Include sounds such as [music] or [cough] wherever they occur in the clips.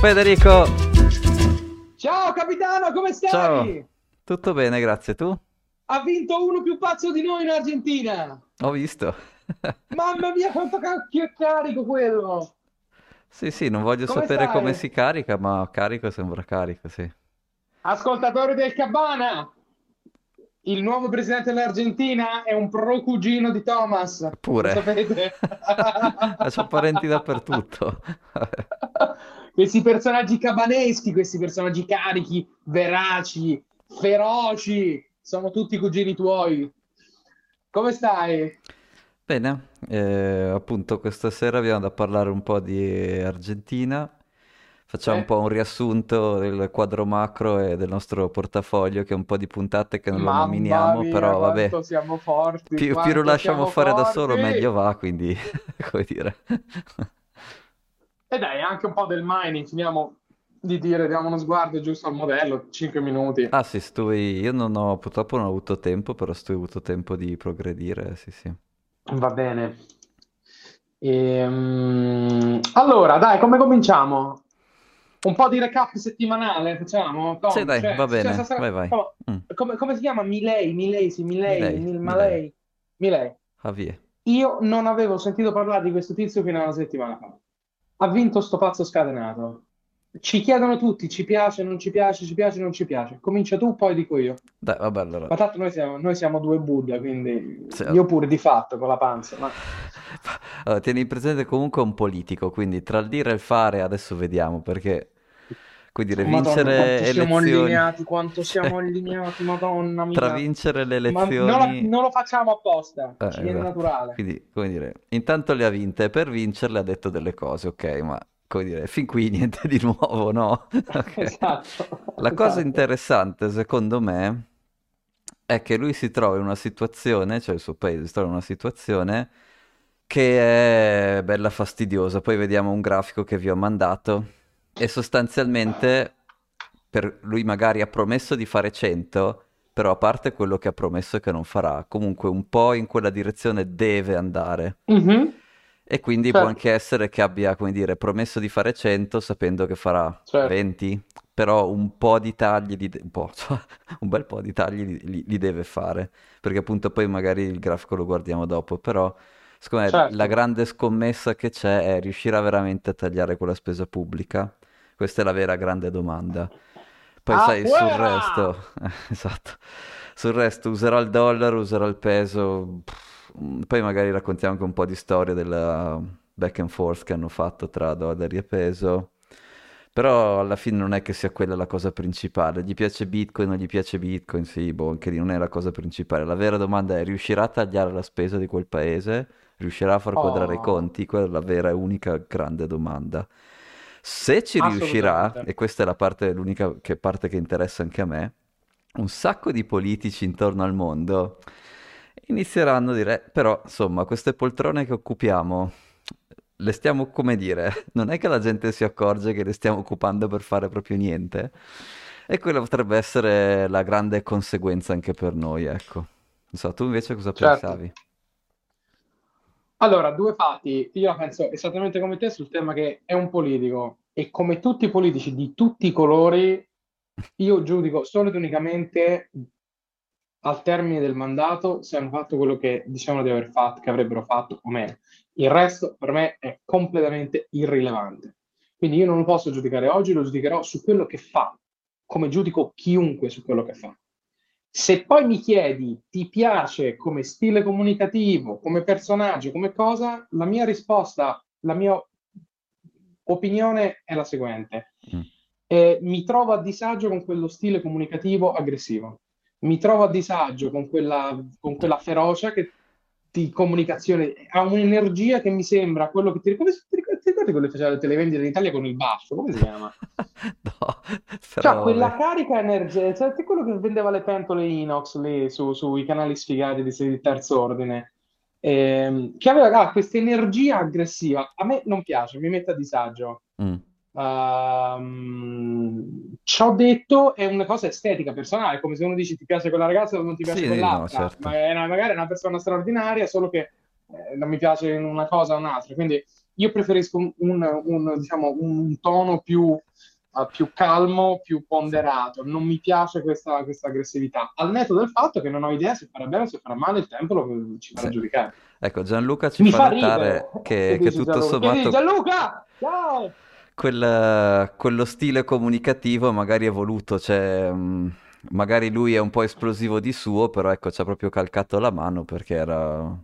Federico! Ciao capitano, come stai? Ciao! Tutto bene, grazie. Tu? Ha vinto uno più pazzo di noi in Argentina! Ho visto. [laughs] Mamma mia, quanto cacchio è carico quello! Sì, sì, non voglio Come sapere come stai? si carica, ma carico sembra carico, sì. Ascoltatori del Cabana, il nuovo presidente dell'Argentina è un pro cugino di Thomas. Lo Pure. sapete? [laughs] C'ho parenti dappertutto. [laughs] Questi personaggi cabaneschi, questi personaggi carichi, veraci, feroci, sono tutti cugini tuoi. Come stai? Bene, eh, appunto questa sera abbiamo da parlare un po' di Argentina. Facciamo un Eh? po' un riassunto del quadro macro e del nostro portafoglio, che è un po' di puntate che non lo Mamma nominiamo, mia, però vabbè, forti, più, più lo lasciamo fare da solo forti. meglio va, quindi [laughs] come dire. E dai, anche un po' del mining, finiamo di dire, diamo uno sguardo giusto al modello, 5 minuti. Ah sì, stui... io non ho, purtroppo non ho avuto tempo, però sto ho avuto tempo di progredire, sì sì. Va bene. Ehm, allora, dai, come cominciamo? Un po' di recap settimanale, facciamo? Tom? Sì, dai, Cioè, va cioè, bene, sta- sta- vai vai. oh, Mm, come, come si chiama? Milei, Milei, sì, Milei, Milei, Mil- Milei, Milei. Javier. Io non avevo sentito parlare di questo tizio fino a una settimana fa. Ha vinto sto pazzo scatenato. Ci chiedono tutti, ci piace, non ci piace, ci piace, non ci piace. Comincia tu, poi dico io. Dai, vabbè, allora. Ma tanto noi siamo, noi siamo due Buddha, quindi Sì, io pure di fatto con la panza. Ma... Allora, tieni presente comunque un politico, quindi tra il dire e il fare adesso vediamo, perché, dire, Madonna, vincere quanto siamo elezioni... allineati, quanto siamo [laughs] allineati, Madonna Tra mia. vincere le Ma non, la- elezioni... non lo facciamo apposta, Eh, ci viene esatto. naturale. Quindi, come dire, intanto le ha vinte per vincerle ha detto delle cose, ok, ma, come dire, fin qui [laughs] niente di nuovo, no? [laughs] Ok. Esatto, La cosa esatto. interessante, secondo me, è che lui si trova in una situazione, cioè il suo paese si trova in una situazione che è bella fastidiosa. Poi vediamo un grafico che vi ho mandato e sostanzialmente per lui magari ha promesso di fare 100, però a parte quello che ha promesso che non farà, comunque un po' in quella direzione deve andare. Mhm, E quindi può Certo, anche essere che abbia, come dire, promesso di fare 100 sapendo che farà certo. 20, però un po' di tagli, li de- un po', [laughs] cioè, un bel po' di tagli li, li- li deve fare, perché appunto poi magari il grafico lo guardiamo dopo, però secondo me la Certo. grande scommessa che c'è è riuscirà veramente a tagliare quella spesa pubblica? Questa è la vera grande domanda. Poi sai, sul Afuera! resto, [laughs] esatto, sul resto userà il dollaro, userà il peso, poi magari raccontiamo anche un po' di storia della back and forth che hanno fatto tra dollari e peso, però alla fine non è che sia quella la cosa principale, gli piace Bitcoin, non gli piace Bitcoin, sì, boh, anche lì non è la cosa principale, la vera domanda è riuscirà a tagliare la spesa di quel paese? Riuscirà a far quadrare i Oh, conti? Quella è la vera e unica grande domanda. Se ci riuscirà, e questa è la parte, l'unica che parte che interessa anche a me, un sacco di politici intorno al mondo inizieranno a dire, però insomma, queste poltrone che occupiamo, le stiamo, come dire, [laughs] non è che la gente si accorge che le stiamo occupando per fare proprio niente? E quella potrebbe essere la grande conseguenza anche per noi, ecco. Non so, tu invece cosa Certo. pensavi? Allora, due fatti. Io penso esattamente come te sul tema che è un politico e come tutti i politici di tutti i colori, io giudico solo ed unicamente al termine del mandato se hanno fatto quello che dicevano di aver fatto, che avrebbero fatto o meno. Il resto per me è completamente irrilevante. Quindi io non lo posso giudicare oggi, lo giudicherò su quello che fa, come giudico chiunque su quello che fa. Se poi mi chiedi, ti piace come stile comunicativo, come personaggio, come cosa, la mia risposta, la mia opinione è la seguente. Mm. Eh, mi trovo a disagio con quello stile comunicativo aggressivo. Mi trovo a disagio con quella, con quella ferocia che, di comunicazione. Ha un'energia che mi sembra quello che ti, come, ti ti ricordi quello che faceva le televendite in Italia con il baffo? Come si chiama? [laughs] No, Cioè, però quella carica energetica, cioè, quello che vendeva le pentole inox lì su- sui canali sfigati di, di terzo ordine, ehm, che aveva ah, questa energia aggressiva. A me non piace, mi mette a disagio. Mm. Ehm, ciò detto, è una cosa estetica personale, come se uno dice ti piace quella ragazza o non ti piace Sì, sì, no, quell'altra, certo. ma è una- magari è una persona straordinaria, solo che eh, non mi piace in una cosa o un'altra. Quindi io preferisco un, un, un, diciamo, un tono più, uh, più, calmo, più ponderato. Non mi piace questa, questa, aggressività. Al netto del fatto che non ho idea se farà bene o se farà male, il tempo lo ci farà sì. giudicare. Ecco, Gianluca ci mi fa notare che, che tutto Gianluca. sommato... Gianluca! Ciao! Quel, quello stile comunicativo magari è voluto, cioè... Mh magari lui è un po' esplosivo di suo, però ecco, ci ha proprio calcato la mano perché era...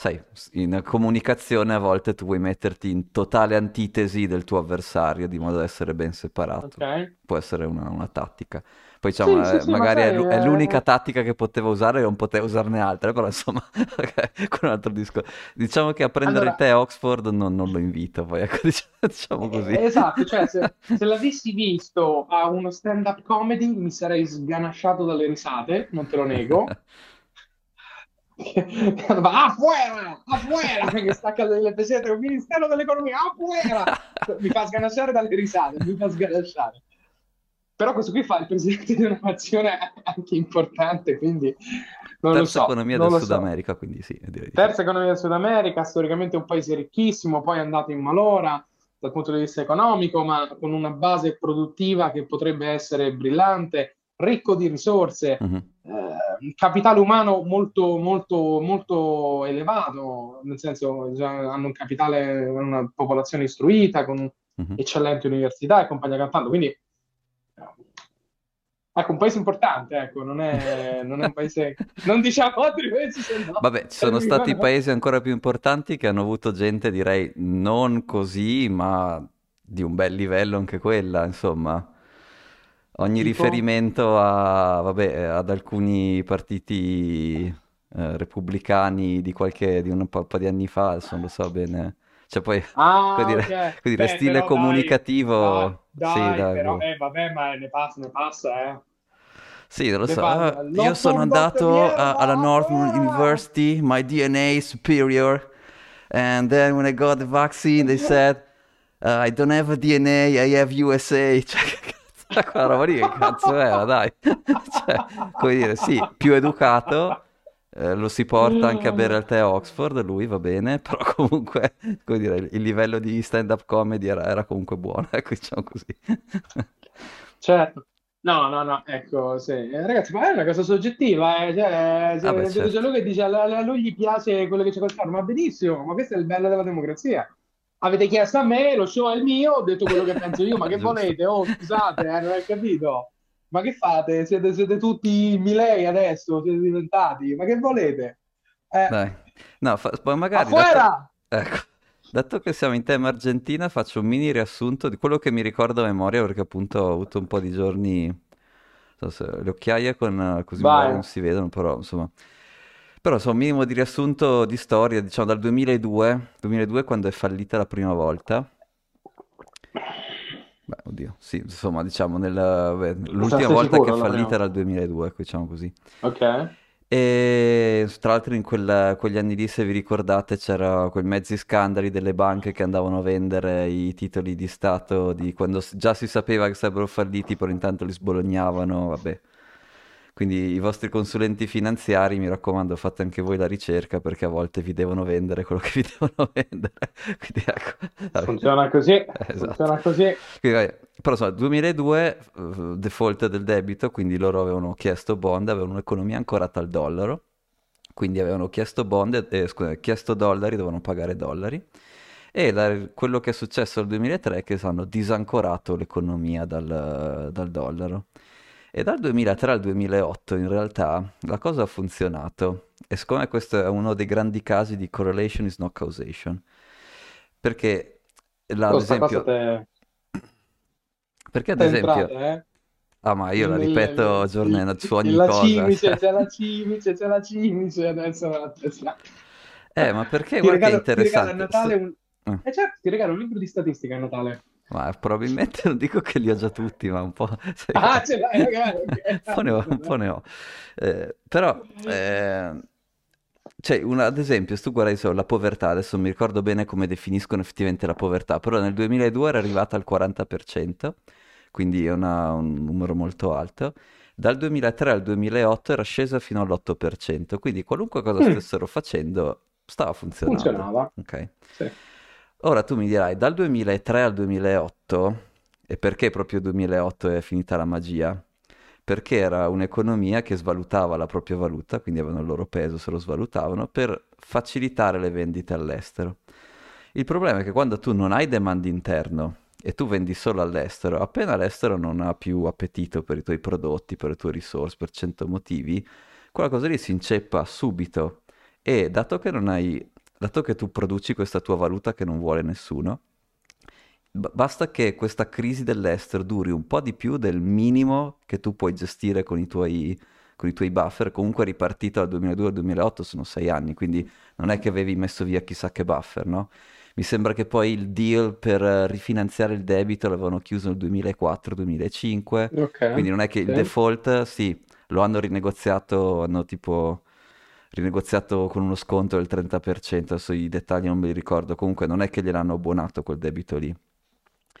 Sai, in comunicazione a volte tu vuoi metterti in totale antitesi del tuo avversario di modo da essere ben separato. Okay. Può essere una, una tattica. Poi diciamo, sì, eh, sì, magari è, è, l'unica tattica che poteva usare e non poteva usarne altre, però insomma, [laughs] okay, con un altro discorso. Diciamo che a prendere allora... a Oxford non, non, lo invito, poi ecco, [laughs] diciamo, diciamo così. Eh, esatto, cioè se, [laughs] se l'avessi visto a uno stand-up comedy mi sarei sganasciato dalle risate, non te lo nego. [laughs] va afuera, afuera, [laughs] che stacca delle pesette del Ministero dell'Economia, afuera, [laughs] mi fa sganasciare dalle risate, mi fa sganasciare. Però questo qui fa il presidente di una nazione anche importante, quindi non Terza lo so. economia del Sud so. America, quindi sì. Terza economia del Sud America, storicamente un paese ricchissimo, poi è andato in malora dal punto di vista economico, ma con una base produttiva che potrebbe essere brillante, ricco di risorse, uh-huh. eh, capitale umano molto, molto, molto elevato, nel senso hanno un capitale, una popolazione istruita, con uh-huh. eccellenti università e compagnia cantando, quindi Ecco, un paese importante, ecco, non è, non è un paese... [laughs] non diciamo altri paesi, se no... Vabbè, ci sono [laughs] stati paesi ancora più importanti che hanno avuto gente, direi, non così, ma di un bel livello anche quella, insomma. Ogni tipo... riferimento a, vabbè, ad alcuni partiti eh, repubblicani di qualche, di un po', di anni fa, adesso non lo so bene cioè poi, ah, per dire, okay. per dire Beh, stile comunicativo... Dai, dai, sì, dai però, boh. eh, vabbè, ma ne passa, ne passa, eh. Sì, lo so. Uh, io sono andato a, alla Northern University, my DNA is superior. And then when I got the vaccine, they said, uh, I don't have a DNA, I have USA. [laughs] Cioè, quella roba lì che cazzo era, dai. [laughs] cioè, come dire, sì, più educato, eh, lo si porta anche a bere il tè a Oxford, lui va bene, [laughs] però comunque, come dire, il livello di stand-up comedy era, era comunque buono, [laughs] ecco, diciamo così. certo. No, no, no, ecco, sì. Eh, ragazzi, ma è una cosa soggettiva, eh. Cioè, se, ah beh, certo. che dice a, lui gli piace quello che c'è col ma benissimo, ma questo è il bello della democrazia. Avete chiesto a me, lo show è il mio, ho detto quello che [laughs] penso io, ma che volete? Oh, scusate, eh, non hai capito? Ma che fate? Siete, siete tutti Milei adesso, siete diventati, ma che volete? Eh. Dai. No, fa, poi magari... Dato, ecco, dato che siamo in tema Argentina, faccio un mini riassunto di quello che mi ricordo a memoria, perché appunto ho avuto un po' di giorni... So se, le occhiaie con, così non si vedono, però insomma... Però insomma, un minimo di riassunto di storia, diciamo dal 2002, 2002 quando è fallita la prima volta. Beh, oddio, sì, insomma, diciamo, nella, beh, l'ultima volta sicuro, che è fallita era il 2002, ecco, diciamo così. Ok. E tra l'altro in quella, quegli anni lì, se vi ricordate, c'era quei mezzi scandali delle banche che andavano a vendere i titoli di Stato di quando già si sapeva che sarebbero falliti, però intanto li sbolognavano, vabbè. Quindi i vostri consulenti finanziari, mi raccomando, fate anche voi la ricerca perché a volte vi devono vendere quello che vi [laughs] devono vendere. Quindi, ecco, funziona così, esatto. funziona così. Quindi, vabbè, però insomma, 2002, uh, default del debito, quindi loro avevano chiesto bond, avevano un'economia ancorata al dollaro, quindi avevano chiesto bond, eh, scusa, chiesto dollari, dovevano pagare dollari. E la, quello che è successo nel 2003 è che hanno disancorato l'economia dal, dal dollaro. E dal 2003 al 2008 in realtà la cosa ha funzionato e siccome questo è uno dei grandi casi di correlation is not causation, perché la, ad esempio... Te... Perché ad esempio... Entrata, eh? Ah, ma io la ripeto il, giorno su ogni la cosa. Cimice, [laughs] c'è la cimice, c'è la cimice, adesso me la testa. Eh, ma perché ti guarda regalo, che interessante. Ti regalo un... Eh. eh certo, ti regalo un libro di statistica a Natale. Ma probabilmente [laughs] non dico che li ho già tutti, ma un po'... Ah, ce l'hai, magari. [laughs] un po' ne ho, un po' ne ho. Eh, però, eh, cioè, una, ad esempio, se tu guardi solo la povertà, adesso mi ricordo bene come definiscono effettivamente la povertà, però nel 2002 era arrivata al 40%, quindi è una, un numero molto alto. Dal 2003 al 2008 era scesa fino all'8%, quindi qualunque cosa mm. stessero facendo stava funzionando. Funzionava. Ok. Sì. Ora tu mi dirai, dal 2003 al 2008, e perché proprio 2008 è finita la magia? Perché era un'economia che svalutava la propria valuta, quindi avevano il loro peso se lo svalutavano, per facilitare le vendite all'estero. Il problema è che quando tu non hai demand interno e tu vendi solo all'estero, appena l'estero non ha più appetito per i tuoi prodotti, per le tue risorse, per cento motivi, quella cosa lì si inceppa subito. E dato che non hai dato che tu produci questa tua valuta che non vuole nessuno, b- basta che questa crisi dell'estero duri un po' di più del minimo che tu puoi gestire con i tuoi, con i tuoi buffer. Comunque ripartito dal 2002 al 2008 sono sei anni, quindi non è che avevi messo via chissà che buffer, no? Mi sembra che poi il deal per rifinanziare il debito l'avevano chiuso nel 2004-2005, Ok, quindi non è che il sì. default, sì, lo hanno rinegoziato, hanno tipo rinegoziato con uno sconto del 30%, adesso i dettagli non me li ricordo, comunque non è che gliel'hanno abbonato quel debito lì,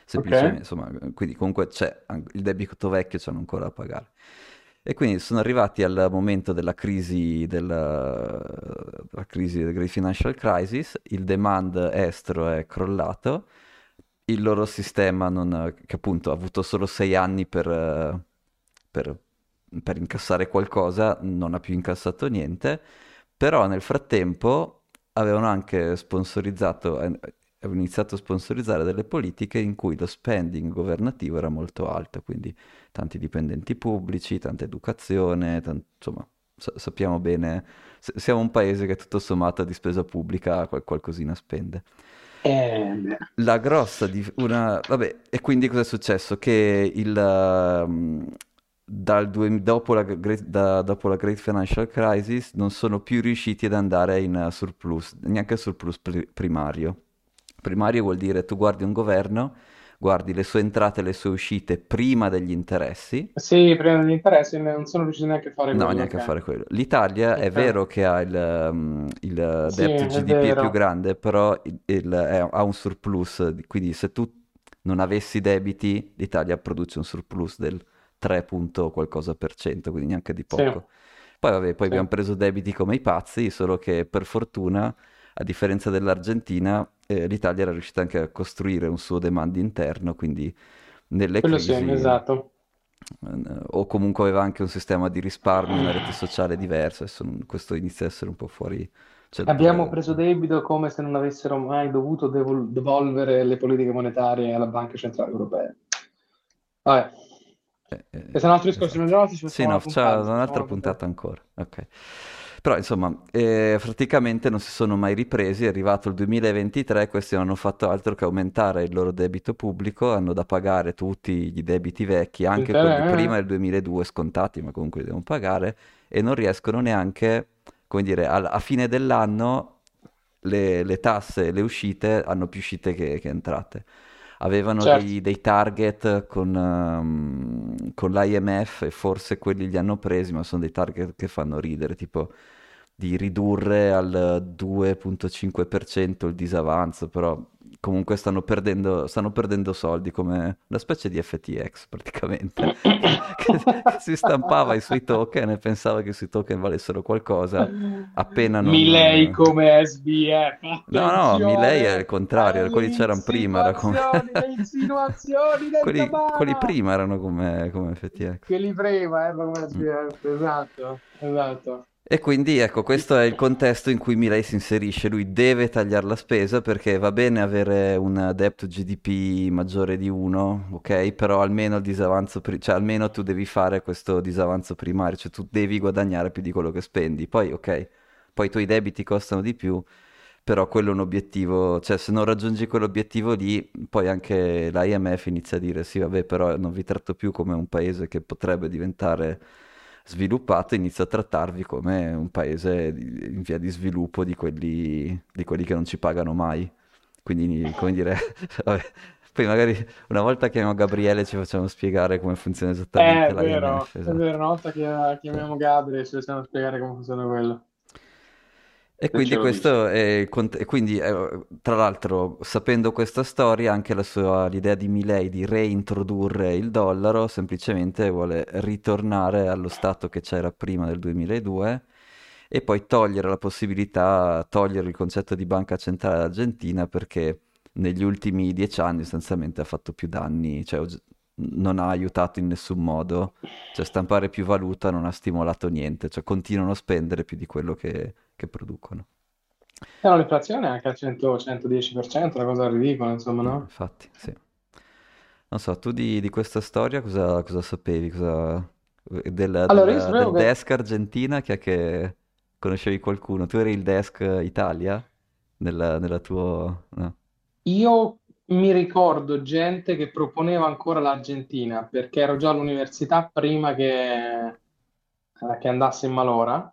semplicemente, insomma, quindi comunque c'è, il debito vecchio c'hanno ancora da pagare. E quindi sono arrivati al momento della crisi, della, della crisi, del Great Financial Crisis, il demand estero è crollato, il loro sistema, non- che appunto ha avuto solo sei anni per, per- per incassare qualcosa, non ha più incassato niente, però nel frattempo avevano anche sponsorizzato, eh, avevano iniziato a sponsorizzare delle politiche in cui lo spending governativo era molto alto, quindi tanti dipendenti pubblici, tanta educazione, tan- insomma, sa- sappiamo bene, siamo un paese che tutto sommato di spesa pubblica qual- qualcosina spende. Eh. La grossa di una... Vabbè, e quindi cosa è successo? Che il, dal due- dopo la, Great, da- dopo la Great Financial Crisis non sono più riusciti ad andare in eh, surplus, neanche surplus pri- primario. Primario vuol dire tu guardi un governo, guardi le sue entrate e le sue uscite prima degli interessi Sì, prima degli interessi non sono riusciti neanche a fare No, quello, neanche a fare quello. L'Italia è Ok. vero che ha il, um, il Sì, debito è GDP più grande, però il- il- è- ha un surplus, di- quindi se tu non avessi debiti, l'Italia produce un surplus del 3 punto qualcosa per cento, quindi neanche di Sì, poco. Poi, vabbè, poi sì. abbiamo preso debiti come i pazzi, solo che per fortuna, a differenza dell'Argentina, eh, l'Italia era riuscita anche a costruire un suo demand interno, quindi nelle Quello sì, crisi esatto. eh, o comunque aveva anche un sistema di risparmio, una rete sociale diversa, adesso questo inizia a essere un po' fuori, cioè, Abbiamo dove- preso debito come se non avessero mai dovuto devol- devolvere le politiche monetarie alla Banca Centrale Europea. Vabbè, eh, eh, questo è un altro discorso, esatto. ci Sì, no, c'è puntata, un'altra una puntata. puntata ancora, ok. Però insomma, eh, praticamente non si sono mai ripresi, è arrivato il 2023, questi non hanno fatto altro che aumentare il loro debito pubblico, hanno da pagare tutti gli debiti vecchi, anche quelli prima Inter- del 2002 scontati, ma comunque li devono pagare, e non riescono neanche, come dire, al- a fine dell'anno le, le tasse, le uscite hanno più uscite che, che entrate. Avevano Certo, dei, dei target con, ehm, con l'IMF e forse quelli li hanno presi, ma sono dei target che fanno ridere, tipo di ridurre al 2.5% il disavanzo, però comunque stanno perdendo, stanno perdendo soldi come una specie di FTX praticamente, [laughs] che, che si stampava i suoi token e pensava che i suoi token valessero qualcosa appena non... Milei come SBF, No, no, Milei è il contrario, alle quelli c'erano prima, era come... le insinuazioni del [laughs] quelli, quelli prima erano come, come FTX. Quelli prima erano come Mm. SBF, esatto, esatto. E quindi ecco, questo è il contesto in cui Milei si inserisce. Lui deve tagliare la spesa perché va bene avere un debito GDP maggiore di 1, ok? Però almeno pri- cioè almeno tu devi fare questo disavanzo primario, cioè tu devi guadagnare più di quello che spendi. Poi, ok, poi i tuoi debiti costano di più, però quello è un obiettivo, cioè se non raggiungi quell'obiettivo lì, poi anche l'IMF inizia a dire sì, vabbè, però non vi tratto più come un paese che potrebbe diventare sviluppato, inizia a trattarvi come un paese in via di sviluppo di quelli, di quelli che non ci pagano mai. Quindi, come dire, [laughs] vabbè, poi magari una volta chiamiamo Gabriele e ci facciamo spiegare come funziona esattamente È vero, l'IMF, è esatto. vero, una volta che chiamiamo Gabri e ci possiamo spiegare come funziona quello, E quindi questo è il cont- e quindi eh, tra l'altro sapendo questa storia anche la sua, l'idea di Milei di reintrodurre il dollaro semplicemente vuole ritornare allo stato che c'era prima del 2002 e poi togliere la possibilità, togliere il concetto di banca centrale argentina perché negli ultimi dieci anni sostanzialmente ha fatto più danni, cioè non ha aiutato in nessun modo, cioè stampare più valuta non ha stimolato niente, cioè continuano a spendere più di quello che, che producono. E l'inflazione è anche al 100-110%, una cosa ridicola, insomma, no? Infatti, sì. Non so, tu di, di questa storia cosa, cosa sapevi? Cosa... Del, Allora, io del, che desk Argentina, chi è che conoscevi qualcuno? Tu eri il desk Italia nella, nella tua... no? io mi ricordo gente che proponeva ancora l'Argentina, perché ero già all'università prima che, che andassi in malora.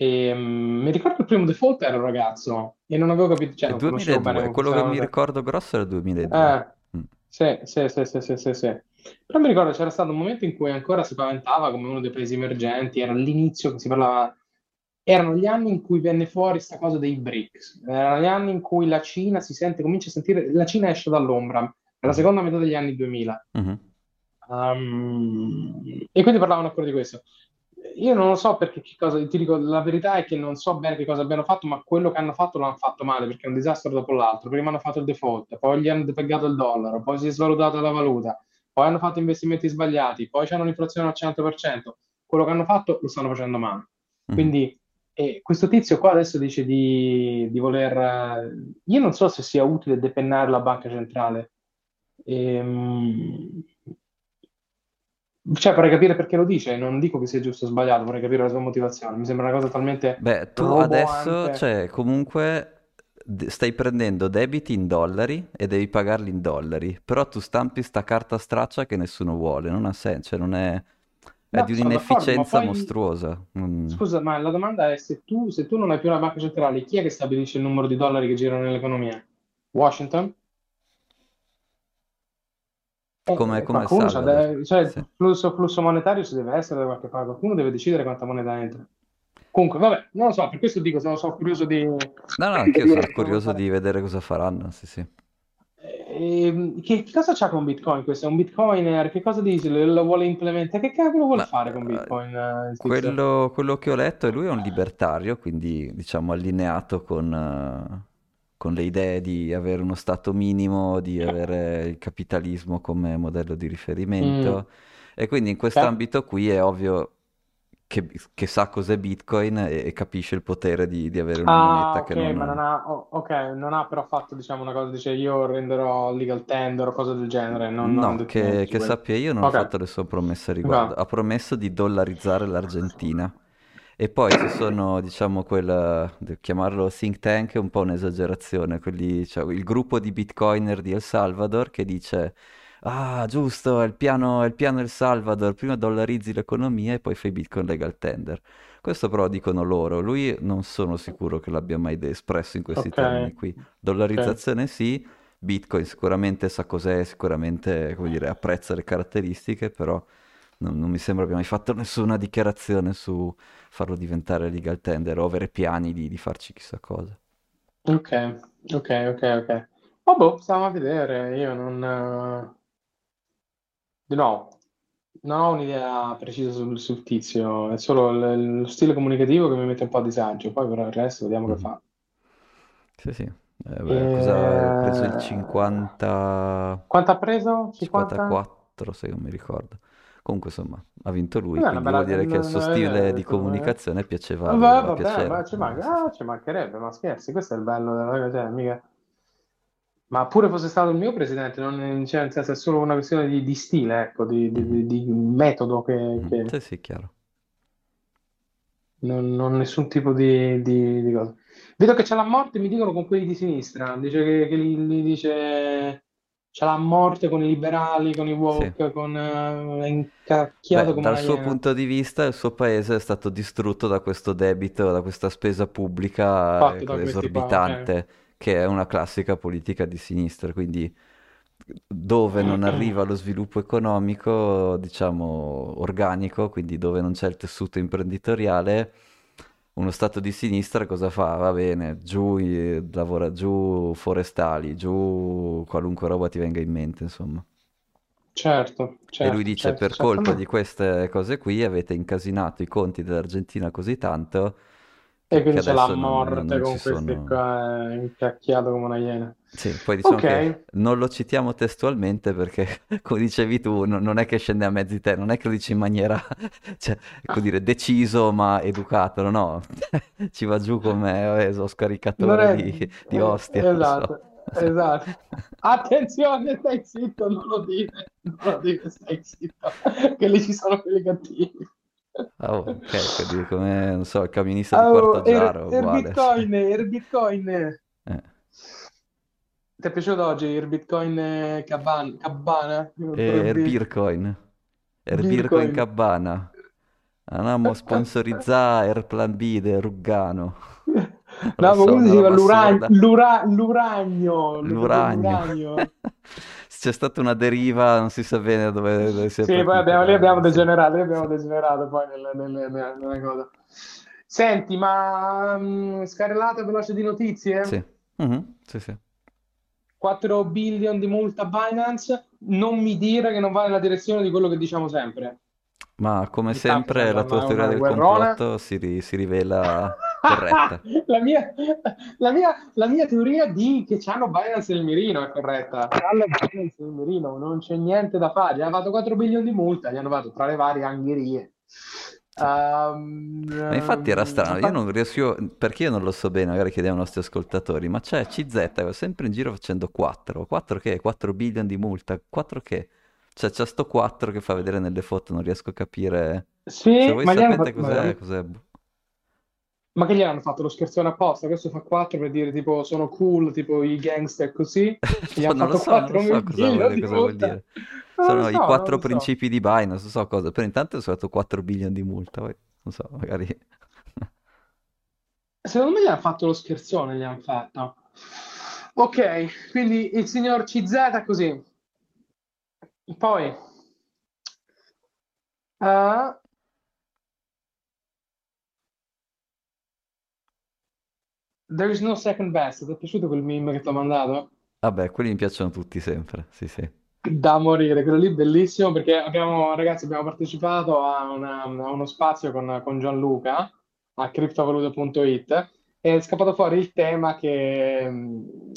E mm, mi ricordo il primo default ero un ragazzo e non avevo capito, cioè È non conoscevo bene 2002, come quello che mi ricordo grosso era il 2002. Eh, Mm. sì, sì, sì, sì, sì, sì, sì. Però mi ricordo c'era stato un momento in cui ancora si paventava come uno dei paesi emergenti, era all'inizio che si parlava, erano gli anni in cui venne fuori questa cosa dei BRICS, erano gli anni in cui la Cina si sente, comincia a sentire, la Cina esce dall'ombra, è la Mhm. seconda metà degli anni 2000. Mhm. Um, e quindi parlavano ancora di questo. Io non lo so perché che cosa, ti dico, la verità è che non so bene che cosa abbiano fatto, ma quello che hanno fatto l'hanno fatto male perché è un disastro dopo l'altro. Prima hanno fatto il default, poi gli hanno depeggato il dollaro, poi si è svalutata la valuta, poi hanno fatto investimenti sbagliati, poi c'hanno l'inflazione al 100%. Quello che hanno fatto lo stanno facendo male. Mhm. Quindi eh, questo tizio qua adesso dice di, di voler... io non so se sia utile depennare la banca centrale. Ehm, cioè, vorrei capire perché lo dice, non dico che sia giusto o sbagliato, vorrei capire la sua motivazione. Mi sembra una cosa talmente Beh, tu adesso, roboante. cioè, comunque stai prendendo debiti in dollari e devi pagarli in dollari, però tu stampi sta carta straccia che nessuno vuole, non ha senso, cioè non è, è No, di un'inefficienza poi, mostruosa. Mm. scusa, ma la domanda è se tu, se tu non hai più una banca centrale, chi è che stabilisce il numero di dollari che girano nell'economia? Washington? Come, Eh, come El qualcuno c'ha Salvador. de- cioè Sì. il flusso, flusso monetario ci deve essere da qualche parte, qualcuno deve decidere quanta moneta entra. Comunque, vabbè, non lo so, per questo dico, sono, sono curioso di, No, no, [laughs] anch'io capire sono come curioso di vedere cosa faranno, sì, sì. Ehm, che, che cosa c'ha con Bitcoin questo? È un Bitcoiner? Che cosa dice? Lo, lo vuole implementare? Che cavolo vuole Ma fare con eh, Bitcoin, eh, quello, quello che ho letto è lui è un libertario, quindi diciamo allineato con, eh, con le idee di avere uno stato minimo, di avere il capitalismo come modello di Mm, riferimento. E quindi in ok, quest'ambito qui è ovvio che, che sa cos'è Bitcoin e, e capisce il potere di, di avere una Ah, moneta ok, che non non... ha, oh, ok, non ha però fatto, diciamo, una cosa, dice io renderò legal tender o cose del genere, non, non ha No, niente che, che sappia io non ha Ok, fatto le sue promesse a riguardo. ok. Ha promesso di dollarizzare l'Argentina. E poi ci sono, diciamo, quel, de- chiamarlo think tank è un po' un'esagerazione, quelli, cioè, il gruppo di bitcoiner di El Salvador che dice, ah, giusto, è il piano, è il piano El Salvador, prima dollarizzi l'economia e poi fai bitcoin legal tender. Questo però dicono loro, lui non sono sicuro che l'abbia mai espresso in questi Ok, termini qui. Dollarizzazione sì, Bitcoin sicuramente sa cos'è, sicuramente, come dire, apprezza le caratteristiche, però non, non mi sembra abbia mai fatto nessuna dichiarazione su farlo diventare legal tender o avere piani di, di farci chissà cosa. Ok, ok, ok, ok. Oh, boh, stiamo a vedere. Io non... eh, Di nuovo, non ho un'idea precisa sul, sul tizio, è solo l- lo stile comunicativo che mi mette un po' a disagio. Poi per il resto vediamo che Mhm. fa. Sì, sì. Eh, beh, cosa aveva preso il Eh, 50... Quanto ha preso? 50? 54, se non mi ricordo. Comunque, insomma, ha vinto lui, Eh, una quindi vuol dire che il suo stile di eh, comunicazione piaceva, Vabbè, doveva va bene, piacere. ma ci manca- sì, sì. ah, ci mancherebbe, ma scherzi, questo è il bello della cioè, mica... Ma pure fosse stato il mio presidente, non è, cioè, nel senso, è solo una questione di, di stile, ecco, di, di- Mhm. di- metodo che, Mhm. che- Sì, sì, chiaro. non, non nessun tipo di, di, di cosa. Vedo che c'è la morte, mi dicono con quelli di sinistra, dice che, che li, li dice c'è la morte con i liberali, con i Sì. woke, con eh, è incacchiato Beh, come dal suo punto di vista, il suo paese è stato distrutto da questo debito, da questa spesa pubblica eh, da questi qua, ok. esorbitante, che è una classica politica di sinistra. Quindi, dove non arriva lo sviluppo economico, diciamo, organico, quindi dove non c'è il tessuto imprenditoriale, uno stato di sinistra cosa fa? Va bene, giù, eh, lavora giù forestali, giù qualunque roba ti venga in mente, insomma. Certo, E lui certo, dice, certo, per certo. colpa No. di queste cose qui avete incasinato i conti dell'Argentina così tanto E quindi c'è la non, non- morte non ci con questi sono. qua, eh, incacchiato come una iena. Sì, poi diciamo che Ok, non lo citiamo testualmente perché, [laughs] come dicevi tu, no- non è che scende a mezzi te, non è che lo dici in maniera, [laughs] cioè, come dire, deciso ma educato, no, no, [laughs] ci va giù come eh, so, non scaricatore è... di, di ostia, non Esatto, so. esatto. Attenzione, stai zitto, non lo dire, non lo dire, stai zitto, che lì ci sono quelli cattivi. Ah, oh, ok, come, non so, il camionista di Oh, Quarto er, er uguale. Bitcoin, er Bitcoin. Eh. Ti è piaciuto oggi il Bitcoin eh, Cabana? Cabana? Con E B. Erbircoin, Erbircoin Bitcoin. Cabana, andiamo a [laughs] sponsorizzare Airplan B del Ruggano, No, lo ma so, come si chiama? L'uragno, assurda. l'ura- l'uragno, [laughs] C'è stata una deriva, non si sa bene dove, dove sia Sì, poi partita abbiamo, lì abbiamo degenerato, lì abbiamo degenerato poi nelle, nelle- nelle- cose. Senti, ma mm, scarrellata veloce di notizie? sì, Mhm, sì, sì. 4 billion di multa Binance, non mi dire che non va nella direzione di quello che diciamo sempre. Ma come sempre la tua teoria del complotto si, ri- si rivela corretta. [laughs] La mia, la mia- la mia teoria di che c'hanno Binance nel mirino è corretta. C'hanno Binance nel mirino, non c'è niente da fare. Gli hanno fatto 4 milioni di multa, gli hanno fatto tra le varie angherie. Ehm, Ma infatti era ehm, strano, io non riesco, perché io non lo so bene, magari chiediamo ai nostri ascoltatori, ma c'è CZ che va sempre in giro facendo 4, 4 che? 4 billion di multa, 4 che? Cioè c'è sto 4 che fa vedere nelle foto, non riesco a capire. Se Sì, voi ma gli hanno sapete fatto, cos'è, cos'è... ma che gli hanno fatto lo scherzone apposta? Questo fa 4 per dire tipo sono cool, tipo i gangster così. [laughs] Gli hanno Non lo fatto so, non 4 lo so cosa vuol milioni dire, di cosa vuol dire. Non Sono i so, non quattro lo so. principi di Binance, non so cosa, però intanto sono stato 4 billion di multa, poi non so, magari... [laughs] Secondo me gli hanno fatto lo scherzone, gli hanno fatto. Ok, quindi il signor CZ così. Poi, eh, there is no second best. Ti è piaciuto quel meme che ti ho mandato? Vabbè, quelli mi piacciono tutti sempre, sì sì. Da morire, quello lì bellissimo perché abbiamo, ragazzi, abbiamo partecipato a, una- a uno spazio con, con Gianluca a criptovalute.it e è scappato fuori il tema che, mh,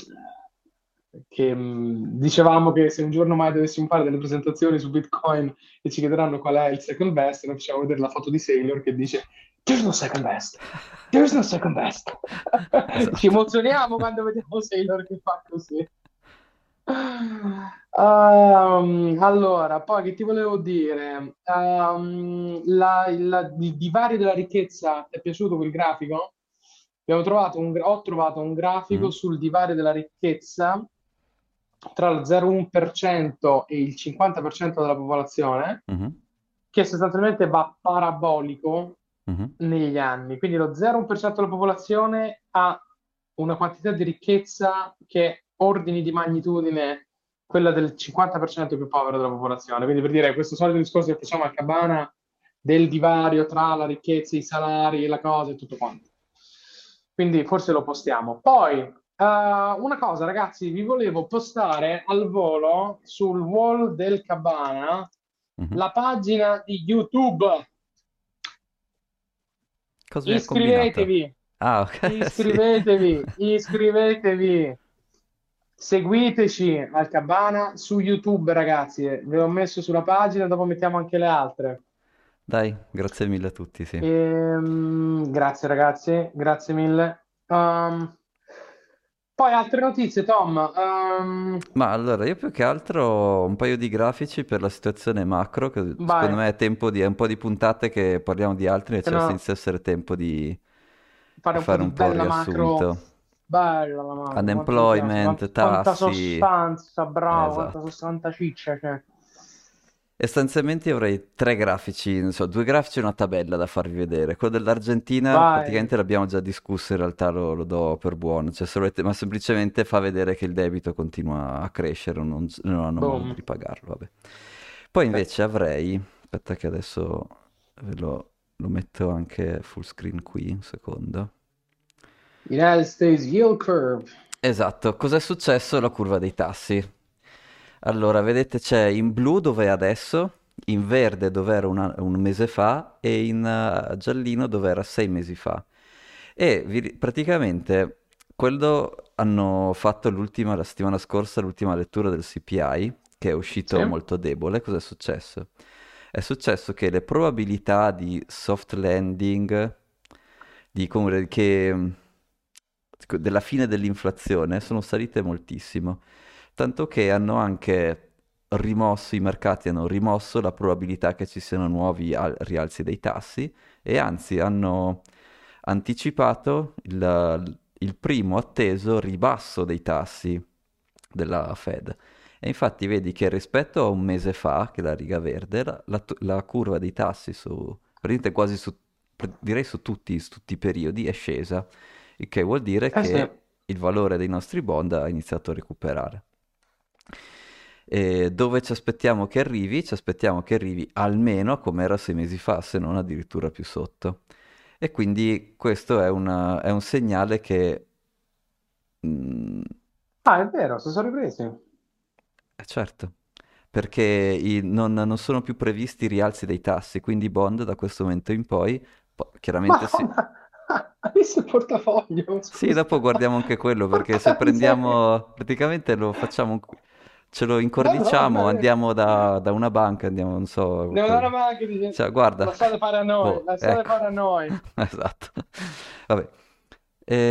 che mh, dicevamo che se un giorno mai dovessimo fare delle presentazioni su Bitcoin e ci chiederanno qual è il second best, noi facciamo vedere la foto di Sailor che dice There's no second best, there's no second best. Ci Esatto. emozioniamo quando vediamo Sailor che fa così. Ehm, allora, poi che ti volevo dire? Ehm, la- il il divario della ricchezza, ti è piaciuto quel grafico? Abbiamo trovato un, ho trovato un grafico Mm, sul divario della ricchezza tra il 0,1% e il 50% della popolazione, mhm, che sostanzialmente va parabolico mhm, negli anni. Quindi lo 0,1% della popolazione ha una quantità di ricchezza che è ordini di magnitudine quella del 50% più povero della popolazione. Quindi per dire questo solito discorso che facciamo a Cabana del divario tra la ricchezza, i salari, la cosa e tutto quanto. Quindi forse lo postiamo. Poi, eh, una cosa, ragazzi, vi volevo postare al volo sul wall del Cabana mhm. la pagina di YouTube. Cosa? Iscrivetevi, Ah, ok, [laughs] sì. iscrivetevi, iscrivetevi. Seguiteci al Cabana su YouTube, ragazzi. Ve l'ho messo sulla pagina, dopo mettiamo anche le altre. Dai, grazie mille a tutti, sì. Ehm, grazie, ragazzi, grazie mille. Um, poi altre notizie, Tom. Um, Ma allora, io più che altro ho un paio di grafici per la situazione macro, che secondo vai, me è tempo di, è un po' di puntate che parliamo di altri, invece no inizia a essere tempo di fare un po' fare di un po' un bella macro. riassunto. Bella la macro. Unemployment, Quanta tassi, sostanza, bravo, quanta esatto. sostanza ciccia c'è. Essenzialmente avrei tre grafici, non so, due grafici e una tabella da farvi vedere. Quello dell'Argentina Vai, praticamente l'abbiamo già discusso, in realtà lo, lo do per buono, cioè, volete- ma semplicemente fa vedere che il debito continua a crescere, non, non hanno modo boom. di pagarlo, vabbè. Poi invece avrei, aspetta che adesso ve lo, lo metto anche full screen qui, un secondo. United States yield curve. Esatto, cos'è successo alla curva dei tassi? Allora, vedete c'è in blu dove è adesso, in verde dove era una- un mese fa e in eh, giallino dove era sei mesi fa. E vi- praticamente quello hanno fatto l'ultima, la settimana scorsa, l'ultima lettura del CPI, che è uscito Sì? molto debole. Cosa è successo? È successo che le probabilità di soft landing, di come- che, della fine dell'inflazione, sono salite moltissimo. Tanto che hanno anche rimosso, i mercati hanno rimosso la probabilità che ci siano nuovi al- rialzi dei tassi e anzi hanno anticipato il, il primo atteso ribasso dei tassi della Fed. E infatti vedi che rispetto a un mese fa, che è la riga verde, la, la la curva dei tassi su, praticamente quasi su, direi su tutti, su tutti i periodi è scesa, il che vuol dire Eh sì. che il valore dei nostri bond ha iniziato a recuperare. E dove ci aspettiamo che arrivi? Ci aspettiamo che arrivi almeno come era sei mesi fa, se non addirittura più sotto. E quindi questo è, una- è un segnale che, mm, Ah, è vero, si sono ripresi. eh, certo, perché i- non, non sono più previsti rialzi dei tassi, quindi i bond da questo momento in poi, po- chiaramente sì. Madonna, [laughs] hai visto il portafoglio? Sì, Scusa. dopo guardiamo anche quello, perché se [laughs] prendiamo, praticamente lo facciamo, ce lo No, no, incordiciamo, vabbè. andiamo da, da una banca, andiamo, non so, dare con- una che dice, cioè, guarda, lasciate fare a noi, boh, lasciate ecco, fare a noi. [laughs] esatto, vabbè.